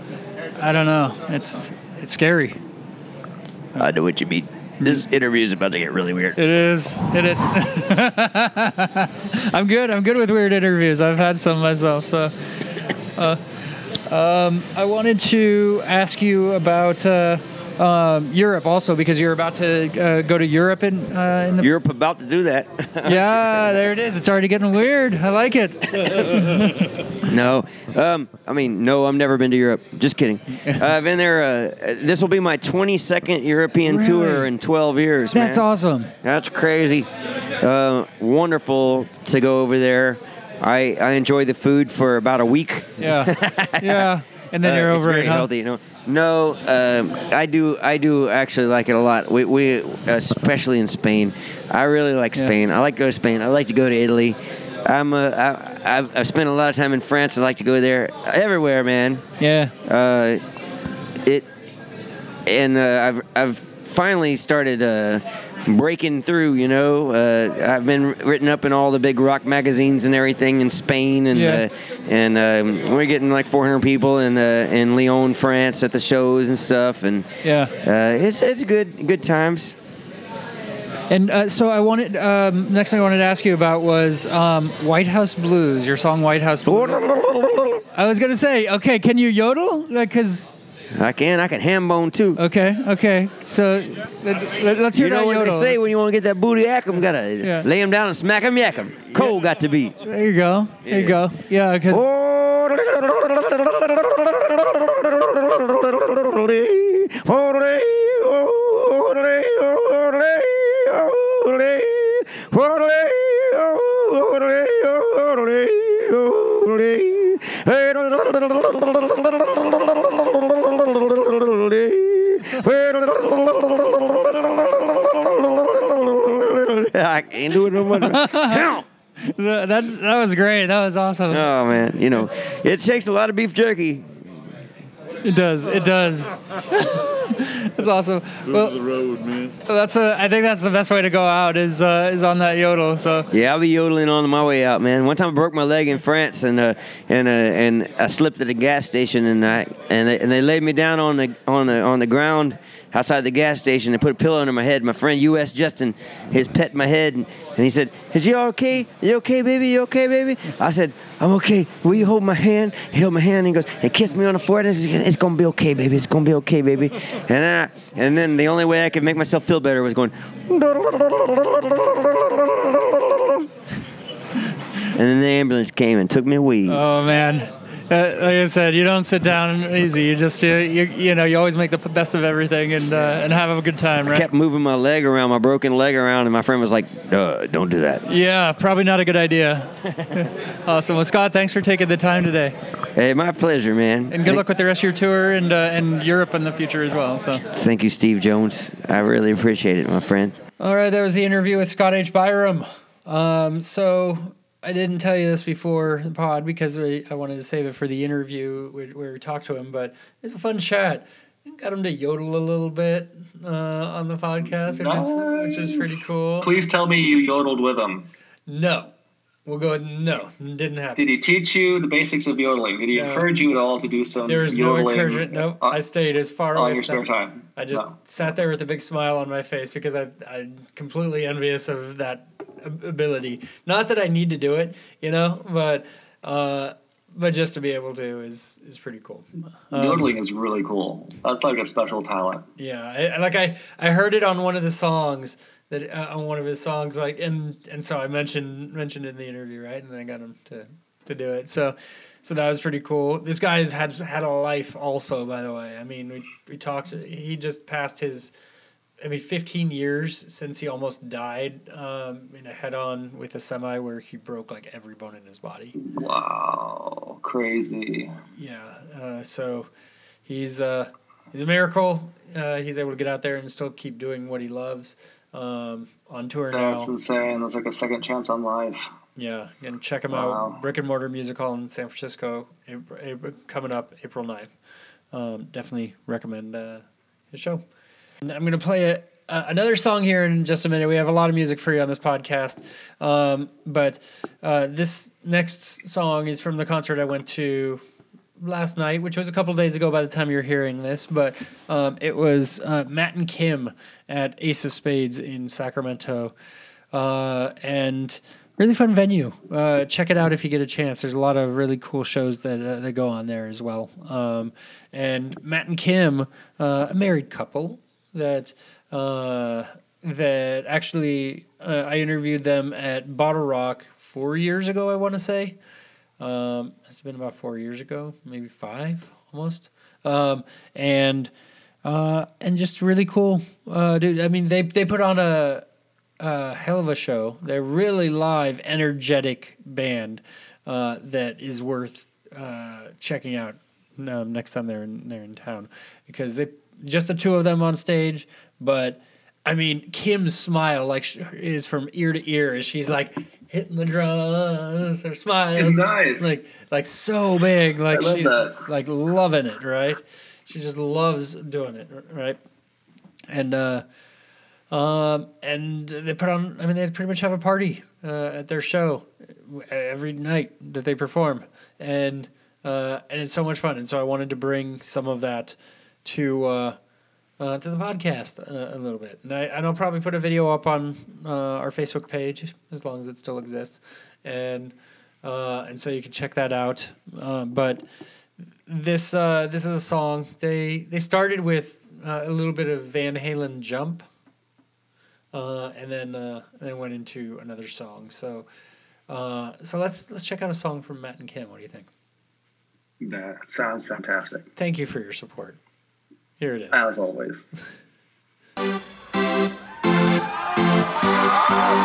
i don't know it's it's scary I know what you mean. This interview is about to get really weird. It is. It it. I'm good. I'm good with weird interviews. I've had some myself. So, uh, um, I wanted to ask you about uh, um, Europe also because you're about to uh, go to Europe in uh, in the. You're about to do that. yeah, there it is. It's already getting weird. I like it. no, um, I mean, no, I've never been to Europe. Just kidding. Uh, I've been there. Uh, this will be my 22nd European tour in 12 years. That's man. awesome. That's crazy. Uh, wonderful to go over there. I, I enjoyed the food for about a week. Yeah. Yeah. And then Uh, you're it's over very it. huh? healthy, you know. No, um, I do. I do actually like it a lot. We, we especially in Spain. I really like Yeah. Spain. I like to go to Spain. I like to go to Italy. I'm a, I, I've, I've spent a lot of time in France. I like to go there. Everywhere, man. Yeah. Uh, it and uh, I've I've finally started uh, breaking through. You know, uh, I've been written up in all the big rock magazines and everything in Spain, and Yeah. uh, and um, we're getting like 400 people in uh, in Lyon, France, at the shows and stuff, and Yeah. uh, it's it's good good times. And uh, so I wanted um, next thing I wanted to ask you about was um, White House Blues. Your song White House Blues. I was gonna say, okay, can you yodel? Because I can I can ham bone too. okay, okay. So let's, let's hear You know that what yodel. they say when you want to get that booty 'em, gotta Yeah. lay 'em down and smack 'em yak 'em. Cold got to be. there you go. There you go. Yeah, because I can't do it no more. that's that was great. That was awesome. Oh man, you know, it takes a lot of beef jerky. It does. It does. that's awesome. Well, the road, man. that's a. I think that's the best way to go out is uh, is on that yodel. So Yeah, I'll be yodeling on my way out, man. One time I broke my leg in France, and uh, and uh, and I slipped at a gas station, and I and they, and they laid me down on the on the on the ground outside the gas station. They put a pillow under my head. My friend U.S. Justin, his pet my head, and, and he said, "Is you okay? You okay, baby? You okay, baby?" I said, "I'm okay. Will you hold my hand?" He held my hand, and he goes and kissed me on the forehead. And said, "It's gonna be okay, baby. It's gonna be okay, baby." And then I, and then the only way I could make myself feel better was going. And then the ambulance came and took me away. Oh man, uh, like I said, you don't sit down easy. You just you, you, you know you always make the best of everything and uh, and have a good time, right? kept moving my leg around, my broken leg around, and my friend was like, uh, "Don't do that." Yeah, probably not a good idea. awesome. Well, Scott, thanks for taking the time today, Hey, my pleasure, man. and good luck with the rest of your tour and uh, and Europe in the future as well. So. Thank you, Steve Jones. I really appreciate it, my friend. All right, that was the interview with Scott H. Biram. Um, so I didn't tell you this before the pod because we, I wanted to save it for the interview where, where we talked to him, but it's a fun chat. got him to yodel a little bit uh, on the podcast, which is which is pretty cool. Please tell me you yodeled with him. No, we'll go. No, didn't happen. Did he teach you the basics of yodeling? Did he No. encourage you at all to do some There was no encouragement. No, on, I stayed as far away. on your spare time? I just No. sat there with a big smile on my face because I, I'm completely envious of that ability. Not that I need to do it, you know, but uh, but just to be able to is is pretty cool. Um, yodeling is really cool. That's like a special talent. Yeah, I- like I I heard it on one of the songs that uh, on one of his songs, like and and so I mentioned mentioned in the interview, right? And then I got him to to do it. So so that was pretty cool. This guy's had had a life also, by the way. I mean, we we talked. He just passed his. I mean, 15 years since he almost died um, in a head-on with a semi where he broke like every bone in his body. Wow, crazy. Yeah. Uh, so he's uh, he's a miracle. Uh, he's able to get out there and still keep doing what he loves. Um, on tour That's now. That's insane. That's like a second chance on life. Yeah, and check him Wow. out. Brick and Mortar Music Hall in San Francisco, April, April, coming up April 9th. Um, definitely recommend uh, his show. And I'm going to play a, uh, another song here in just a minute. We have a lot of music for you on this podcast. Um, but uh, this next song is from the concert I went to last night, which was a couple days ago by the time you're hearing this. But um, it was uh, Matt and Kim at Ace of Spades in Sacramento. Uh, and really fun venue. Uh, check it out if you get a chance. There's a lot of really cool shows that uh, that go on there as well. Um, and Matt and Kim, uh, a married couple that uh, that actually I interviewed them at BottleRock four years ago. I want to say um, it's been about four years ago, maybe five almost. Um, and uh, and just really cool, uh, dude. I mean, they they put on a a hell of a show. They're really live, energetic band uh, that is worth uh, checking out um, next time they're in, they're in town because they just the two of them on stage. But I mean, Kim's smile like is from ear to ear as she's like hitting the drums. Her smile, Nice. like like so big, like she's that. like loving it, right? She just loves doing it, right? And uh, um, and they put on. I mean, they pretty much have a party uh, at their show every night that they perform, and uh, and it's so much fun. And so I wanted to bring some of that to uh, uh, to the podcast uh, a little bit. And I, and I'll probably put a video up on uh, our Facebook page as long as it still exists, and uh, and so you can check that out. Uh, but this uh, this is a song they they started with uh, a little bit of Van Halen jump, uh, and then uh, and then went into another song. So uh, so let's let's check out a song from Matt and Kim. What do you think? That sounds fantastic, Thank you for your support. Here it is. as always.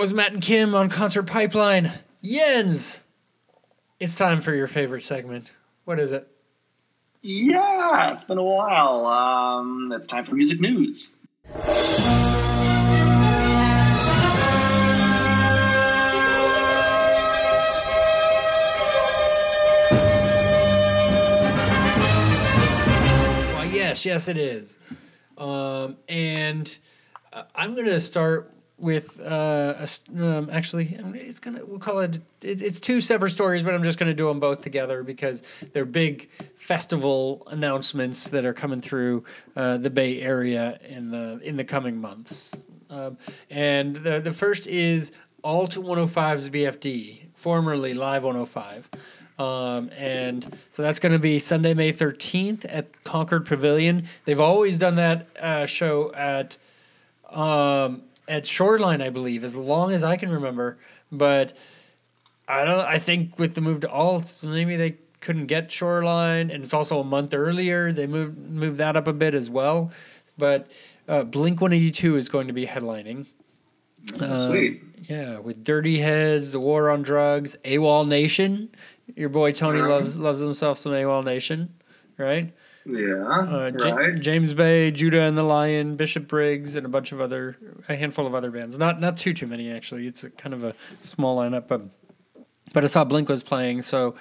was Matt and Kim on Concert Pipeline. Jens, it's time for your favorite segment. What is it? Yeah, it's been a while. Um, it's time for music news. Yes, yes, it is. Um, and uh, I'm going to start with uh, a um, actually, it's gonna we'll call it, it. It's two separate stories, but I'm just to do them both together because they're big festival announcements that are coming through uh, the Bay Area in the in the coming months. Um, and the the first is Alt 105's BFD, formerly Live 105. Um, and so that's going to be Sunday, May 13th at Concord Pavilion. They've always done that uh, show at um, at Shoreline, I believe, as long as I can remember. But I don't. I think with the move to Alts, maybe they couldn't get Shoreline, and it's also a month earlier. They moved moved that up a bit as well. But uh, Blink One Eighty Two is going to be headlining. Um, yeah, with Dirty Heads, The War on Drugs, AWOL Nation. Your boy Tony loves loves himself some AWOL Nation, right? Yeah, Uh, Ja- right. James Bay, Judah and the Lion, Bishop Briggs, and a bunch of other, a handful of other bands. Not not too too many actually. It's a, kind of a small lineup, but but I saw Blink was playing, so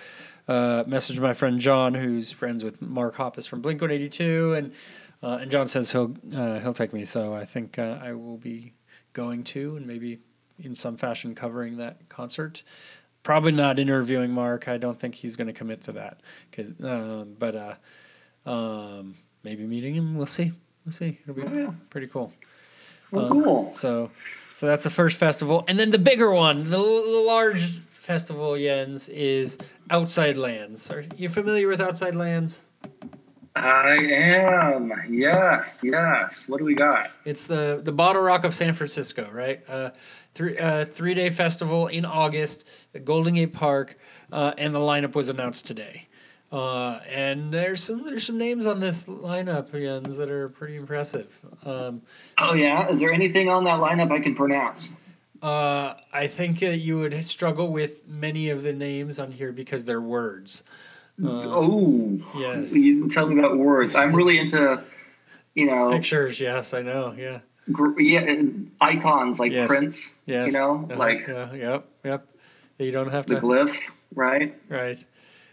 uh, messaged my friend John, who's friends with Mark Hoppus from Blink One Eighty Two, and uh, and John says he'll uh, he'll take me, so I think uh, I will be going to, and maybe in some fashion covering that concert. Probably not interviewing Mark. I don't think he's going to commit to that. 'Cause, um, but uh, um, maybe meeting him. We'll see. We'll see. It'll be Oh, yeah. pretty cool. Well, Um, cool. So, so that's the first festival, and then the bigger one, the, the large festival, Jens, is Outside Lands. Are you familiar with Outside Lands? I am. Yes, yes. What do we got? It's the the BottleRock of San Francisco, right? Uh, three uh, three day festival in August at Golden Gate Park, uh, and the lineup was announced today. Uh, and there's some there's some names on this lineup, Jens, that are pretty impressive. Um, Oh yeah. Is there anything on that lineup I can pronounce? Uh, I think that you would struggle with many of the names on here because they're words. oh, yes. You tell me about words. I'm really into, you know, Pictures, yes, I know. Yeah, gr- yeah, icons like Yes. Prince. yes. You know, Uh-huh, like yeah, yep, yep. You don't have the to. The glyph, right? right.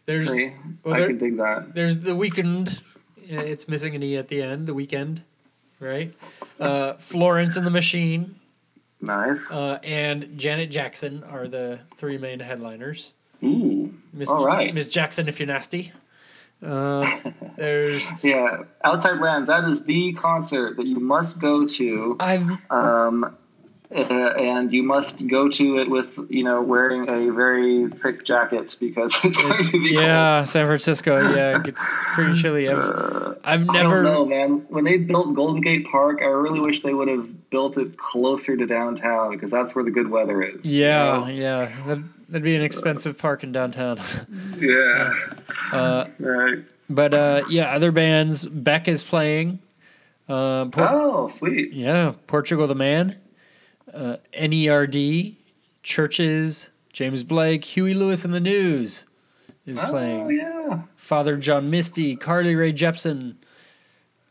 There's well, I there- could dig that. there's the Weeknd. It's missing an e at the end. The Weeknd, right? Uh, Florence and the Machine Nice. uh, and Janet Jackson are the three main headliners. Ooh. Miss All right. Miss Jackson, if you're nasty. Uh, there's Yeah, Outside Lands. That is the concert that you must go to, I've um, uh, and you must go to it with you know wearing a very thick jacket because it's going to be yeah, San Francisco. Yeah, it gets pretty chilly. I've, cold. I've I never. don't know, man. When they built Golden Gate Park, I really wish they would have built it closer to downtown because that's where the good weather is. you Yeah, know? yeah. That'd, that'd be an expensive park in downtown. Yeah. uh, Right. but uh, yeah, other bands. Beck is playing. Uh, Por- Oh, sweet. yeah, Portugal the Man. Uh, NERD, CHVRCHES, James Blake, Huey Lewis and the News is Oh, playing. yeah. Father John Misty, Carly Rae Jepsen,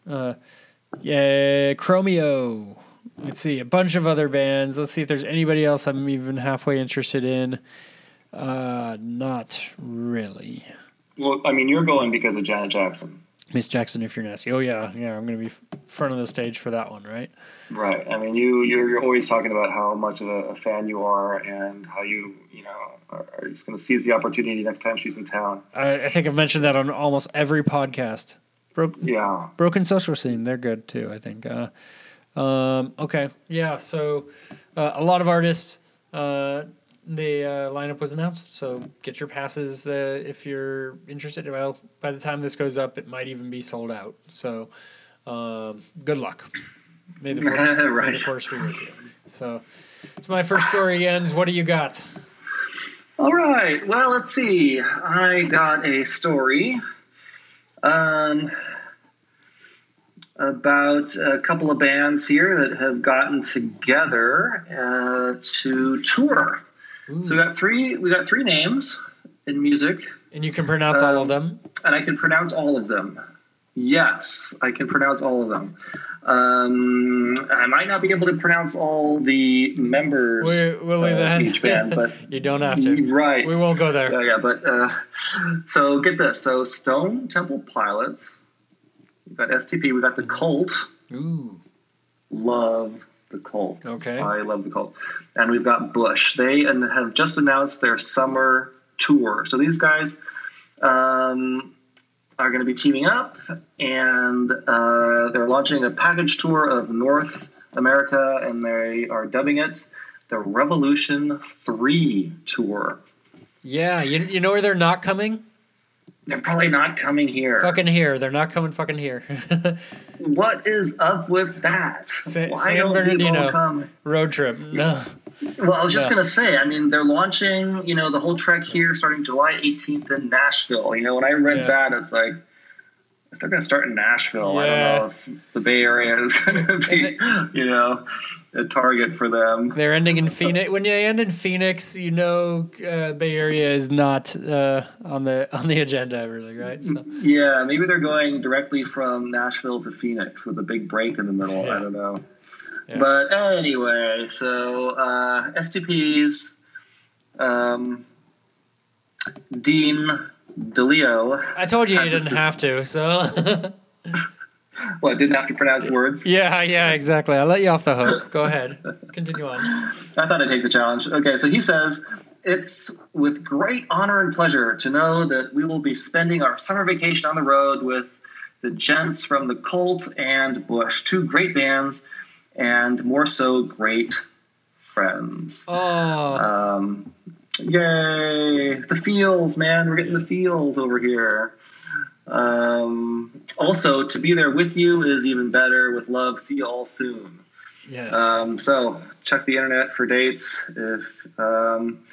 uh, yeah, Chromeo. Let's see, a bunch of other bands. Let's see if there's anybody else I'm even halfway interested in. Uh, not really. Well, I mean, you're going because of Janet Jackson. Miss Jackson, if you're nasty. Oh yeah, yeah. I'm gonna be front of the stage for that one, right? Right. I mean, you you're, you're always talking about how much of a, fan you are and how you you know are, are just going to seize the opportunity next time she's in town. I, I think I've mentioned that on almost every podcast. Broke, Yeah. Broken Social Scene, they're good too. I think. Uh, um, okay, yeah. So uh, a lot of artists. Uh, the uh, lineup was announced, so get your passes uh, if you're interested. Well, by the time this goes up, it might even be sold out. So, um, good luck. May the, force, may the force be with you. So, it's my first story ends. What do you got? All right. Well, let's see. I got a story um, about a couple of bands here that have gotten together uh, to tour. So we got three. We got three names in music, And you can pronounce all of Um, them. and I can pronounce all of them. Yes, I can pronounce all of them. Um, I might not be able to pronounce all the members We, we'll that. each band, but you don't have to. right. We won't go there. Yeah, yeah, but uh, so get this. So Stone Temple Pilots. We've got STP. We've got the Cult. Ooh. Love the Cult. Okay. I love the Cult. And we've got Bush. They and have just announced their summer tour. So these guys um, are going to be teaming up, and uh, they're launching a package tour of North America, and they are dubbing it the Revolution Three Tour. Yeah, you, you know where they're not coming? They're probably not coming here. Fucking here. They're not coming fucking here. What is up with that? Sa- Why San don't Bernardino. come? Road trip. No. Well, I was just Yeah. gonna say. I mean, they're launching. You know, the whole trek here starting July 18th in Nashville. You know, when I read Yeah. that, it's like if they're gonna start in Nashville, I don't know if the Bay Area is gonna be, you know, a target for them. They're ending in Phoenix. When they end in Phoenix, you know uh, Bay Area is not uh, on the on the agenda, really, right? So Yeah, maybe they're going directly from Nashville to Phoenix with a big break in the middle. Yeah. I don't know. Yeah. But anyway, so uh, STPs, um, Dean DeLeo, I told you you didn't have to. So what, didn't have to pronounce words? yeah, yeah, exactly. I'll let you off the hook. Go ahead. Continue on. I thought I'd take the challenge. Okay, so he says, It's with great honor and pleasure to know that we will be spending our summer vacation on the road with the gents from the Cult and Bush, two great bands, and more so great friends. Oh, Um, yay! The feels, man. We're getting the feels over here. Um, also, to be there with you is even better. With love, see you all soon. yes. Um, so check the internet for dates if um,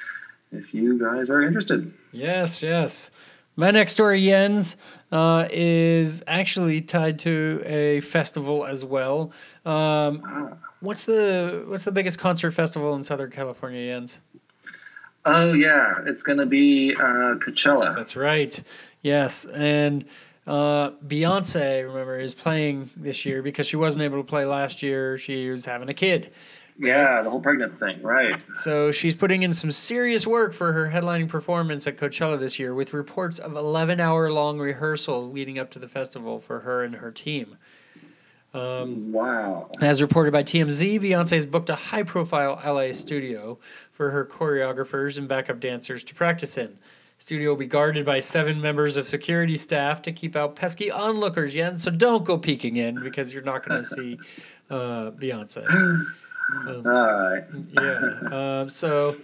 if you guys are interested. Yes, yes. My next story, Jens, uh, is actually tied to a festival as well. Um, what's the what's the biggest concert festival in Southern California, Jens? Oh yeah, it's gonna be uh, Coachella. That's right. Yes, and uh, Beyonce, remember, is playing this year because she wasn't able to play last year. She was having a kid. Yeah, the whole pregnant thing, right? So she's putting in some serious work for her headlining performance at Coachella this year, with reports of 11 hour long rehearsals leading up to the festival for her and her team. Wow. As reported by TMZ, Beyonce has booked a high profile LA studio for her choreographers and backup dancers to practice in. Studio will be guarded by seven members of security staff to keep out pesky onlookers, Yen. So don't go peeking in because you're not going to see uh, Beyonce. All right. Yeah. Um, so,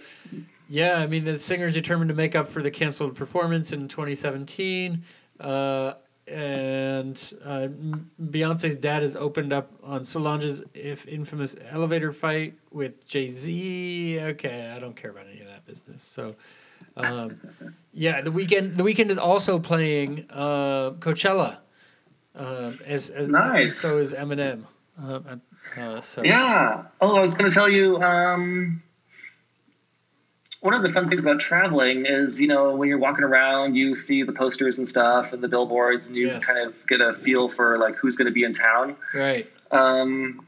yeah, I mean, the singer's determined to make up for the canceled performance in 2017. Uh, and uh, Beyonce's dad has opened up on Solange's if infamous elevator fight with Jay Z. Okay, I don't care about any of that business. So, um, yeah, the Weeknd the Weeknd is also playing uh, Coachella. Um, as, as Nice. So is Eminem. Um, uh, so Yeah. Oh, I was going to tell you. Um, one of the fun things about traveling is, you know, when you're walking around, you see the posters and stuff and the billboards, and you Yes. kind of get a feel for like who's going to be in town. right. Um,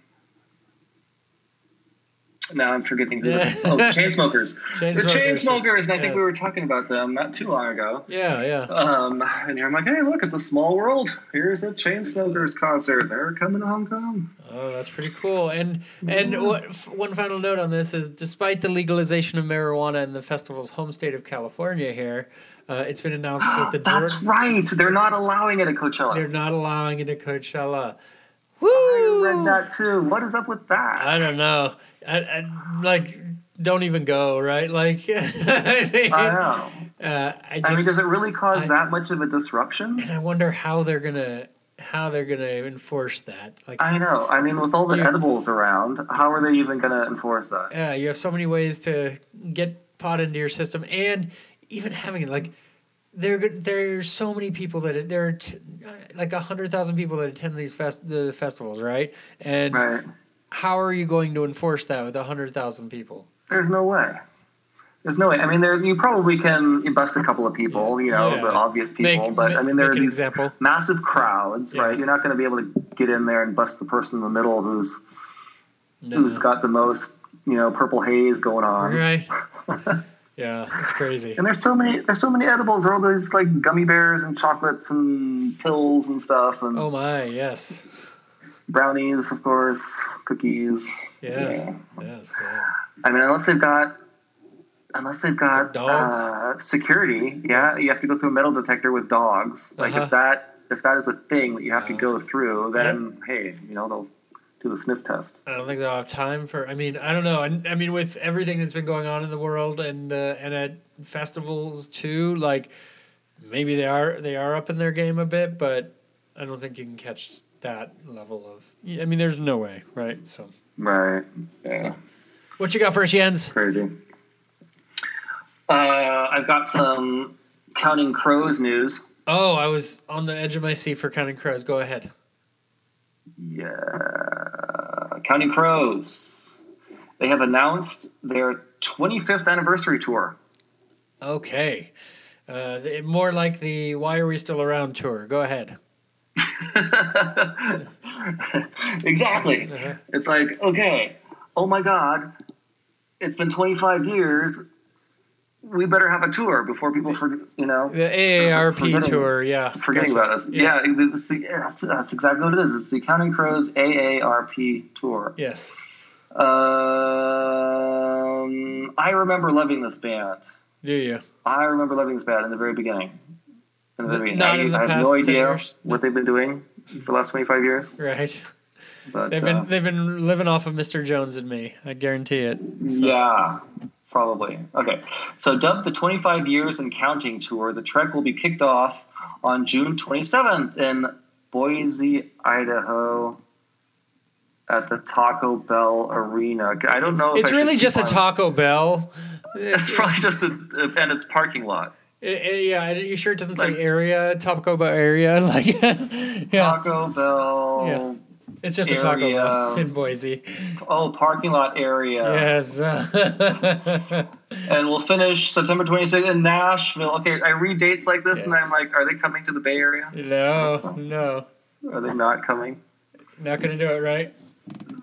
now I'm forgetting who. Yeah. oh, Chainsmokers. Chainsmokers The Chainsmokers, and I think we were talking about them not too long ago. Yeah, yeah. Um, and here I'm like, hey, look, it's a small world. Here's a Chainsmokers concert. They're coming to Hong Kong. Oh, that's pretty cool. And and what, f- one final note on this is, despite the legalization of marijuana in the festival's home state of California, here, uh, it's been announced that the That's Jordan, right. They're not allowing it at Coachella. they're not allowing it at Coachella. I Woo! read that too. What is up with that? I don't know. I, I like don't even go right. Like I, mean, I know. Uh, I just I mean, does it really cause I- that much of a disruption? and I wonder how they're gonna how they're gonna enforce that. Like I know. I mean, with all the You- edibles around, how are they even going to enforce that? Yeah, you have so many ways to get pot into your system, and even having it like there. There's so many people that there are t- like a hundred thousand people that attend these fest the festivals, right? And Right. How are you going to enforce that with a hundred thousand people? There's no way. There's no way. I mean, there you probably can bust a couple of people, you know, Yeah. the obvious people, Make- but ma- I mean, there are these example. massive crowds, Yeah. right? You're not going to be able to get in there and bust the person in the middle who's No. who's got the most, you know, purple haze going on. Right. yeah, it's crazy. And there's so many, there's so many edibles. There are all these like gummy bears and chocolates and pills and stuff, and Oh my, yes. Brownies, of course, cookies. Yes. Yeah. Yes. yes. I mean, unless they've got, unless they've got Dogs? Uh, security, yeah, you have to go through a metal detector with dogs. Like Uh-huh. if that, if that is a thing that you have to Uh, go through, then hey, you know they'll do the sniff test. I don't think they'll have time for. I mean, I don't know. I, I mean, with everything that's been going on in the world and uh, and at festivals too, like maybe they are they are up in their game a bit, but I don't think you can catch that level of. I mean, there's no way, right? So, Right. Yeah. So- what you got first, Jens? Crazy. Uh, I've got some counting crows news. Oh, I was on the edge of my seat for Counting Crows. Go ahead. Yeah, Counting Crows. They have announced their 25th anniversary tour. Okay. Uh, more like the "Why Are We Still Around" tour. Go ahead. exactly. Uh-huh. It's like, okay, oh my God, it's been 25 years. We better have a tour before people forget, you know, The AARP tour. Yeah. forgetting Gotcha. about us. Yeah. Yeah, the, that's, that's exactly what it is. It's the Counting Crows AARP tour. Yes. Um, I remember loving this band. Do you? I remember loving this band in the very beginning. Very beginning. Not I, in the I have no 10 idea years? what they've been doing for the last 25 years. Right. But, They've uh, been they've been living off of Mr. Jones and me. I guarantee it. Yeah, probably. Okay. So, dubbed the 25 Years and Counting Tour, the trek will be kicked off on June 27th in Boise, Idaho, at the Taco Bell Arena. I don't know. If It's I really just a Taco Bell. It's probably just a, and its parking lot. It- it- yeah, are you sure it doesn't Like- say area, Taco Bell area? Like, yeah, Taco Bell. Yeah. it's just a Taco Bell in Boise. Oh, parking lot area. Yes. And we'll finish September 26th in Nashville. Okay, I read dates like this, and I'm like, are they coming to the Bay Area? no, no, Are they not coming? not gonna do it right.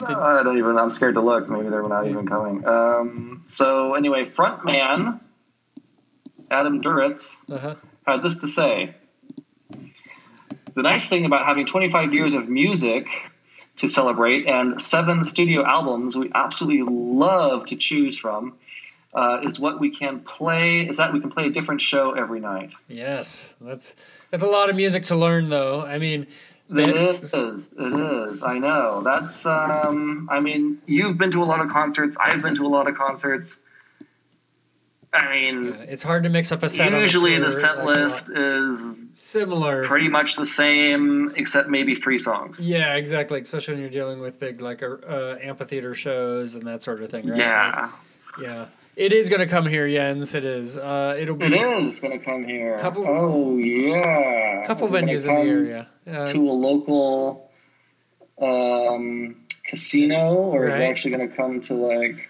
I don't even. I'm scared to look. Maybe they're not even coming. Um, so anyway, frontman Adam Duritz Uh-huh. had this to say: The nice thing about having 25 years of music to celebrate and seven studio albums we absolutely love to choose from uh, is what we can play. Is that we can play a different show every night. Yes, that's that's a lot of music to learn, though. I mean, It is. It is. I know. That's. Um, I mean, you've been to a lot of concerts. I've been to a lot of concerts. I mean, uh, it's hard to mix up a set. usually the set like list is similar. pretty much the same, except maybe three songs. Yeah, exactly. Especially when you're dealing with big like uh, amphitheater shows and that sort of thing, right? Yeah, Like, yeah. It is going to come here, Jens. It is. Uh, it'll be it is going to come here. Couple- oh yeah, a couple It's venues in the area. Uh, To a local um, casino, or is it actually going to come to like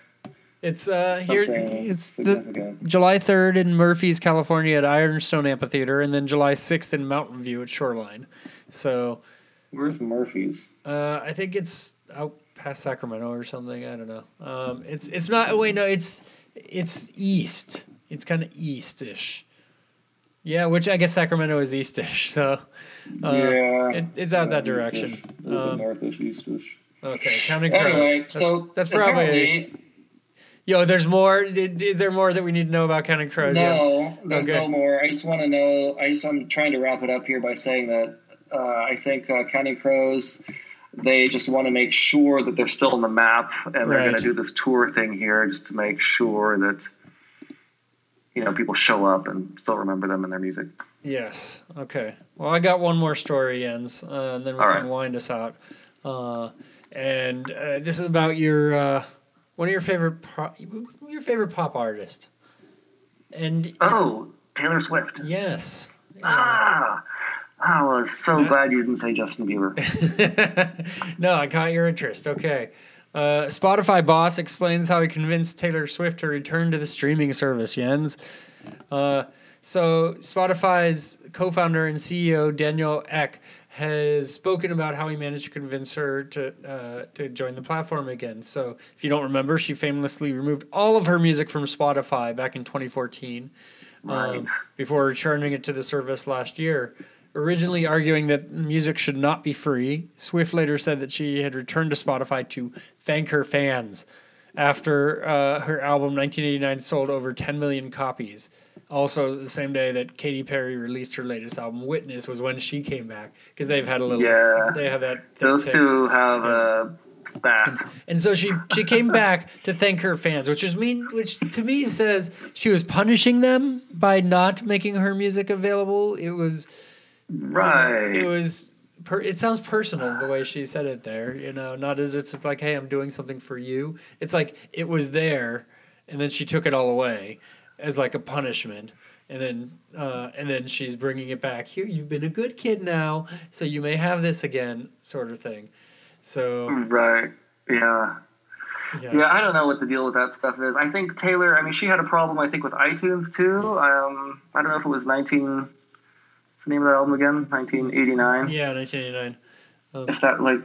it's uh, here. It's the? July 3rd in Murphy's, California at Ironstone Amphitheater, and then July 6th in Mountain View at Shoreline. So Where's Murphy's? uh, I think it's out past Sacramento or something. I don't know. Um, it's it's not. Oh wait, no. It's it's east. It's kind of eastish. Yeah, which I guess Sacramento is eastish. So uh, yeah, it, it's out that direction. east-ish, a little Um, northish, eastish. okay, counting crows. Anyway, That's- so that's probably yo. There's more. Is there more that we need to know about counting crows? No, there's Okay. no more. I just want to know. I just I'm trying to wrap it up here by saying that uh, I think uh, Counting Crows. They just want to make sure that they're still on the map, and they're Right. going to do this tour thing here just to make sure that you know people show up and still remember them and their music. Yes. Okay. Well, I got one more story, Jens, uh, and then we All can right. wind us out. Uh, and uh, this is about your uh, one of your favorite pop, your favorite pop artist. And Oh, Taylor Swift. yes. Ah, I was so glad you didn't say Justin Bieber. no, I caught your interest. Okay. Uh, Spotify boss explains how he convinced Taylor Swift to return to the streaming service. Jens. Uh, so Spotify's co-founder and CEO Daniel Ek has spoken about how he managed to convince her to uh, to join the platform again. So if you don't remember, she famously removed all of her music from Spotify back in 2014, Right. um, before returning it to the service last year. Originally arguing that music should not be free, Swift later said that she had returned to Spotify to thank her fans after uh, her album 1989 sold over 10 million copies. Also, the same day that Katy Perry released her latest album, Witness, was when she came back because they've had a little. Yeah. They have that. Those tiff. two have a spat. And so she she came back to thank her fans, which is mean, which to me says she was punishing them by not making her music available. It was Right. it was per, it sounds personal the way she said it there you know not as it's, it's like hey i'm doing something for you it's like it was there and then she took it all away as like a punishment and then uh, and then she's bringing it back here you've been a good kid now so you may have this again sort of thing so Right. Yeah. yeah, Yeah, I don't know what the deal with that stuff is. I think Taylor, I mean, she had a problem, I think, with iTunes too. Um, I don't know if it was 19, what's the name of that album again? 1989. yeah 1989 If that, like,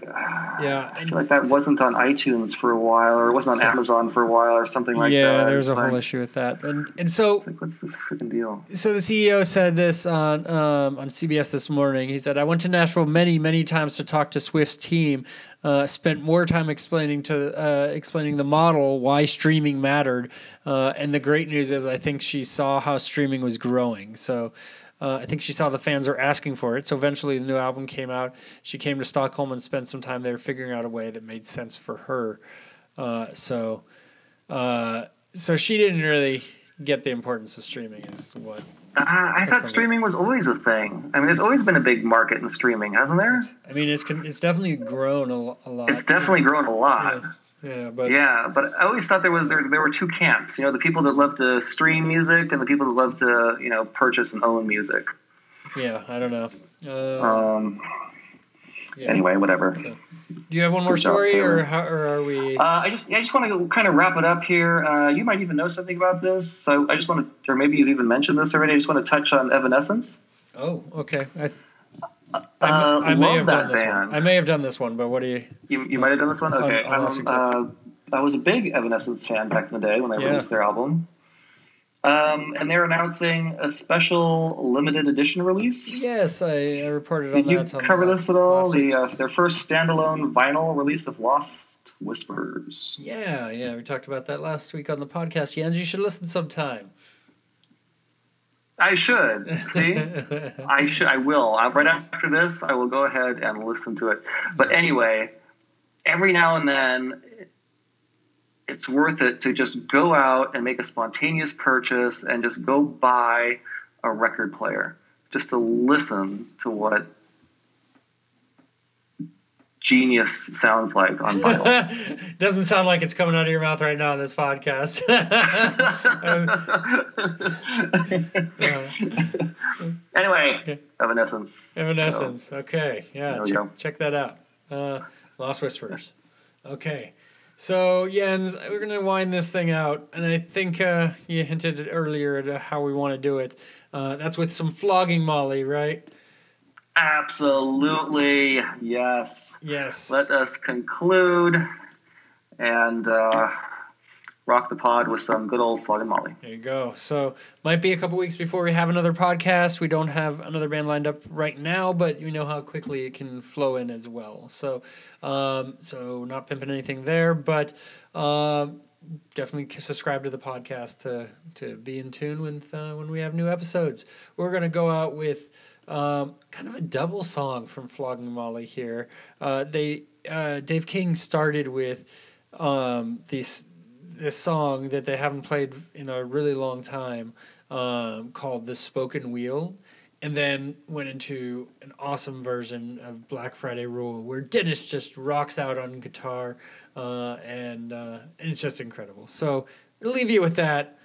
yeah I feel like that wasn't on iTunes for a while, or it wasn't on So- Amazon for a while, or something like that. yeah there's a whole like, issue with that and and so Like, what's the freaking deal? so the CEO said this on um, on CBS this morning. He said, "I went to Nashville many, many times to talk to Swift's team. Uh, spent more time explaining to uh, explaining the model, why streaming mattered, uh, and the great news is, I think she saw how streaming was growing. So." Uh, I think she saw the fans were asking for it. So eventually, the new album came out. She came to Stockholm and spent some time there, figuring out a way that made sense for her. Uh, so, uh, so she didn't really get the importance of streaming. Is what Uh, I thought streaming was always a thing. I mean, there's always been a big market in streaming, hasn't there? I mean, it's it's definitely grown a, a lot. It's definitely grown a lot. Yeah, but Yeah, but I always thought there was there there were two camps. You know, the people that love to stream music and the people that love to you know purchase and own music. yeah, I don't know. Uh, Um, yeah. Anyway, whatever. So- Do you have one more Good job, story, or how, or are we? Uh, I just I just want to kind of wrap it up here. Uh, you might even know something about this, so I just want to, or maybe you've even mentioned this already. I just want to touch on Evanescence. oh, okay. I, I, Uh, I may love have that done this band. one. I may have done this one, but what do you? You, you might have done this one. Okay, you um, uh, I was a big Evanescence fan back in the day when they Yeah. released their album. Um, and they're announcing a special limited edition release. Yes, I, I reported Did on you that. on cover this at all? The uh, their first standalone vinyl release of Lost Whispers. Yeah, yeah, we talked about that last week on the podcast. Jens, you should listen sometime. I should see. I should. I will. Uh, right after this, I will go ahead and listen to it. But anyway, every now and then, it's worth it to just go out and make a spontaneous purchase and just go buy a record player just to listen to what genius sounds like on vinyl. Doesn't sound like it's coming out of your mouth right now on this podcast. Anyway, Okay. Evanescence. Evanescence. Okay. Yeah. Check, check that out. Uh, Lost Whispers. Okay. So, Jens, we're going to wind this thing out. And I think uh, you hinted earlier at how we want to do it. Uh, that's with some flogging Molly, right? Absolutely, yes. Yes. Let us conclude and uh, rock the pod with some good old Flogging Molly. There you go. So might be a couple weeks before we have another podcast. We don't have another band lined up right now, but you know how quickly it can flow in as well. So, um, so not pimping anything there, but um, definitely subscribe to the podcast to to be in tune with uh, when we have new episodes. We're gonna go out with um, kind of a double song from Flogging Molly here. Uh, they uh, Dave King started with um, this this song that they haven't played in a really long time um, called "The Spoken Wheel." And then went into an awesome version of Black Friday Rule, where Dennis just rocks out on guitar, uh, and uh, and it's just incredible. So we'll leave you with that.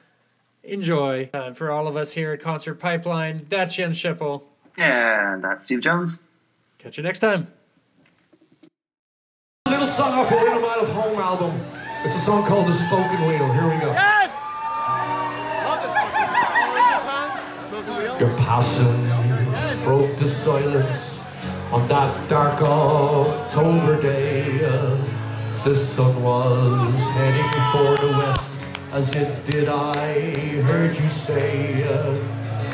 Enjoy. Uh, for all of us here at Concert Pipeline, that's Jens Schippel. And that's Steve Jones. Catch you next time. A little song off our Within a Mile of Home album. It's a song called The Spoken Wheel. Here we go. Yes! Love this fucking song. Smoking wheel? Your passing broke the silence on that dark October day. Uh, the sun was heading for the west, as it did I heard you say.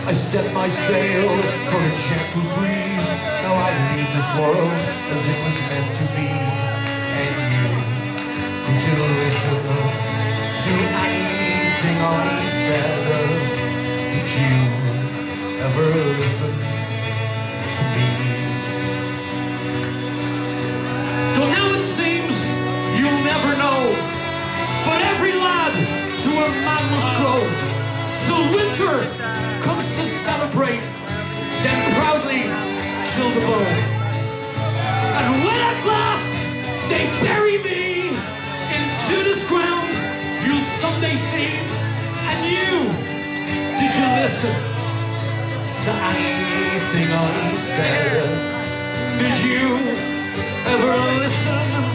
I set my sail for a gentle breeze. Now I leave this world as it was meant to be. And you, did you listen to anything I said? Did you ever listen to me? Though now it seems you'll never know, but every lad to a man must grow. Till winter celebrate, then proudly chill the bow. And when at last they bury me into this ground, you'll someday see. And you, did you listen to anything I said? Did you ever listen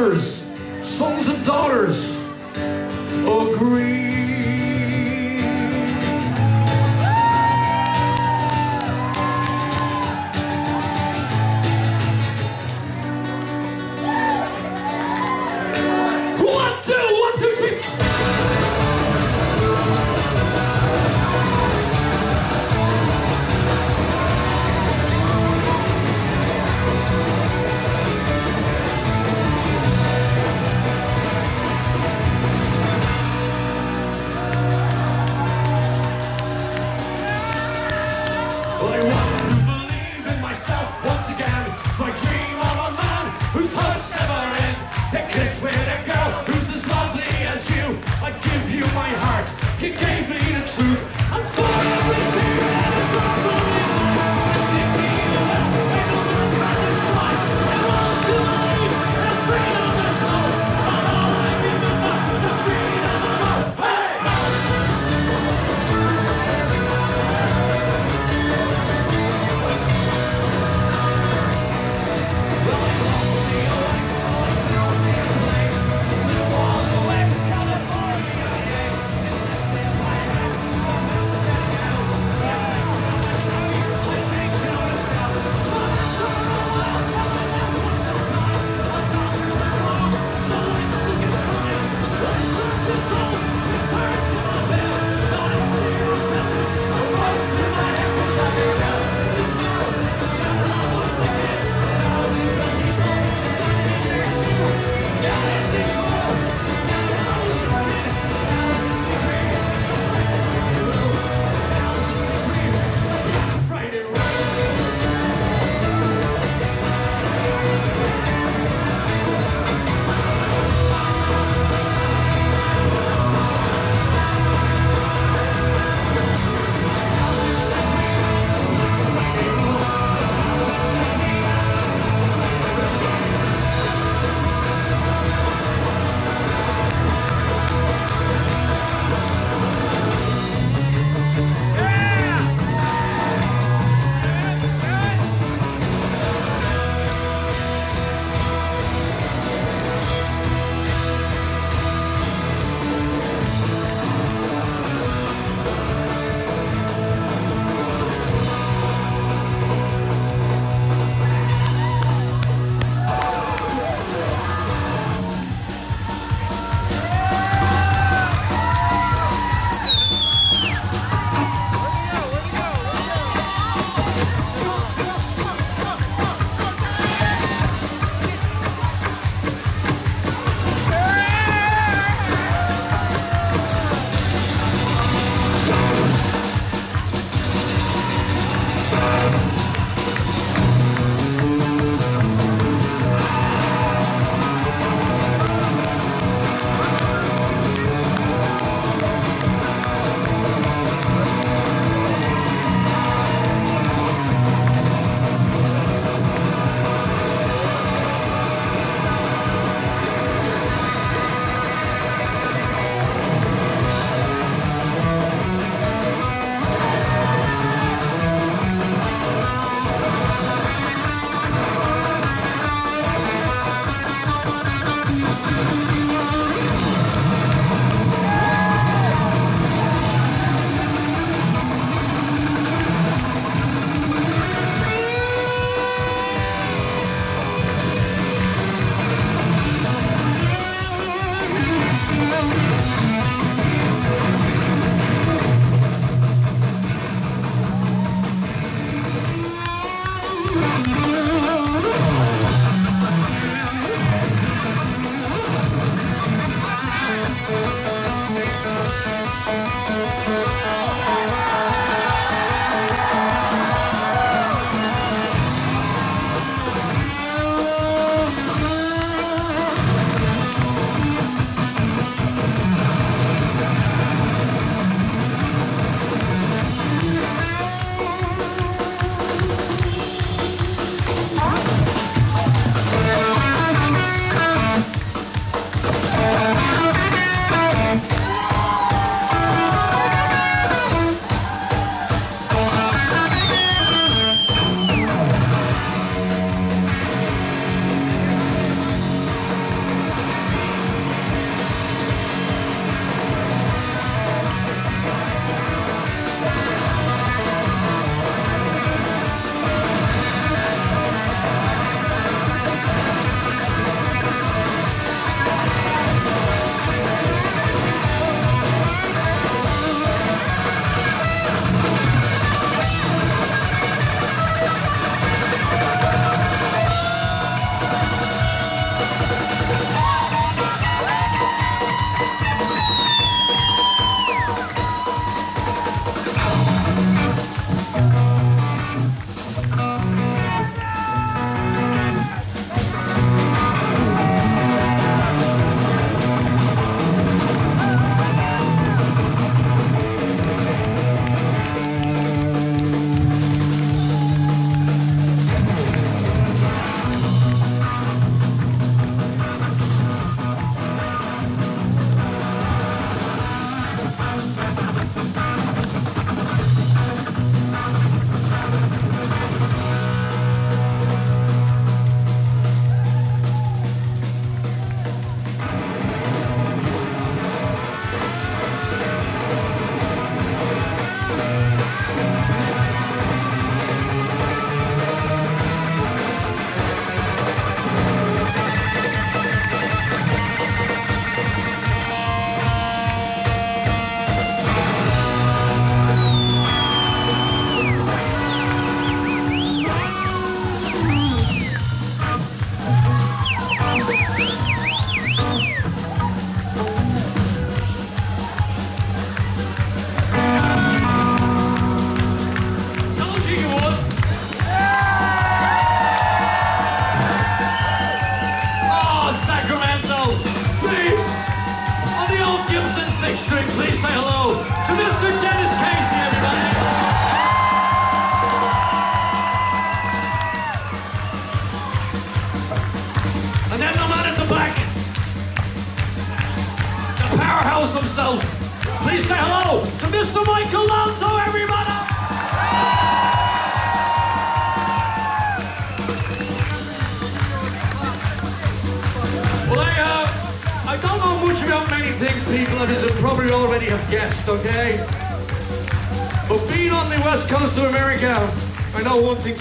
our sons and daughters oh, agree. One,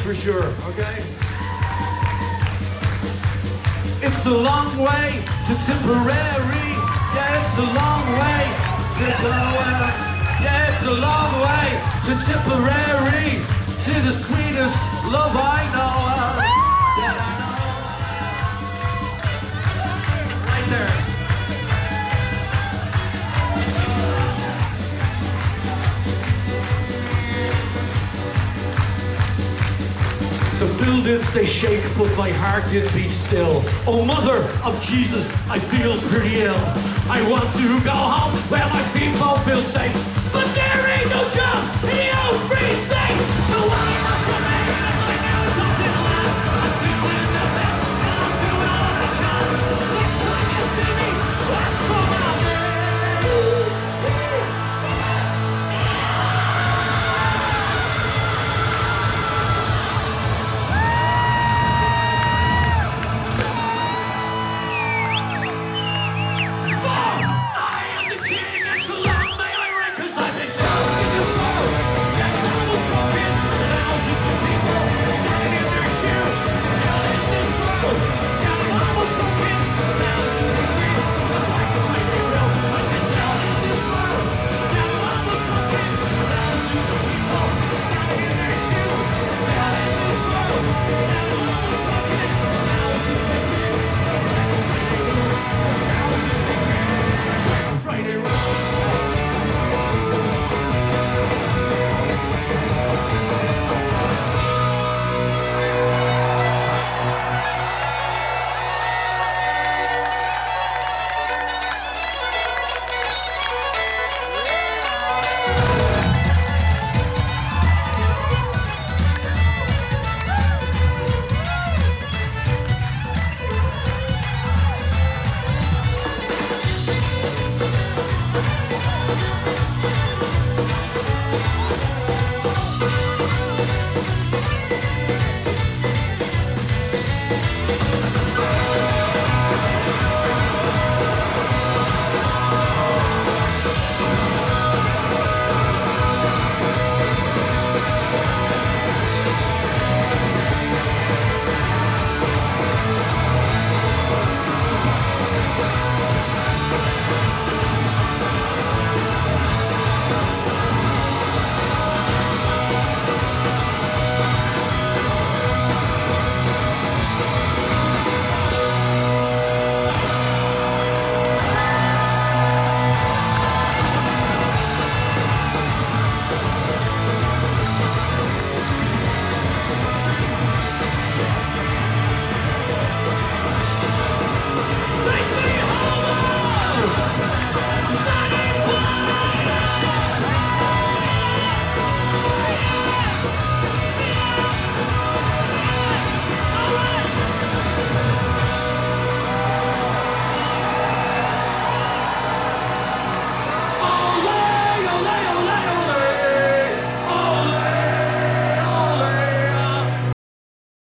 for sure. did be still. Oh, mother of Jesus, I feel pretty ill. I want to go home where my people feel safe. But there ain't no job in the old.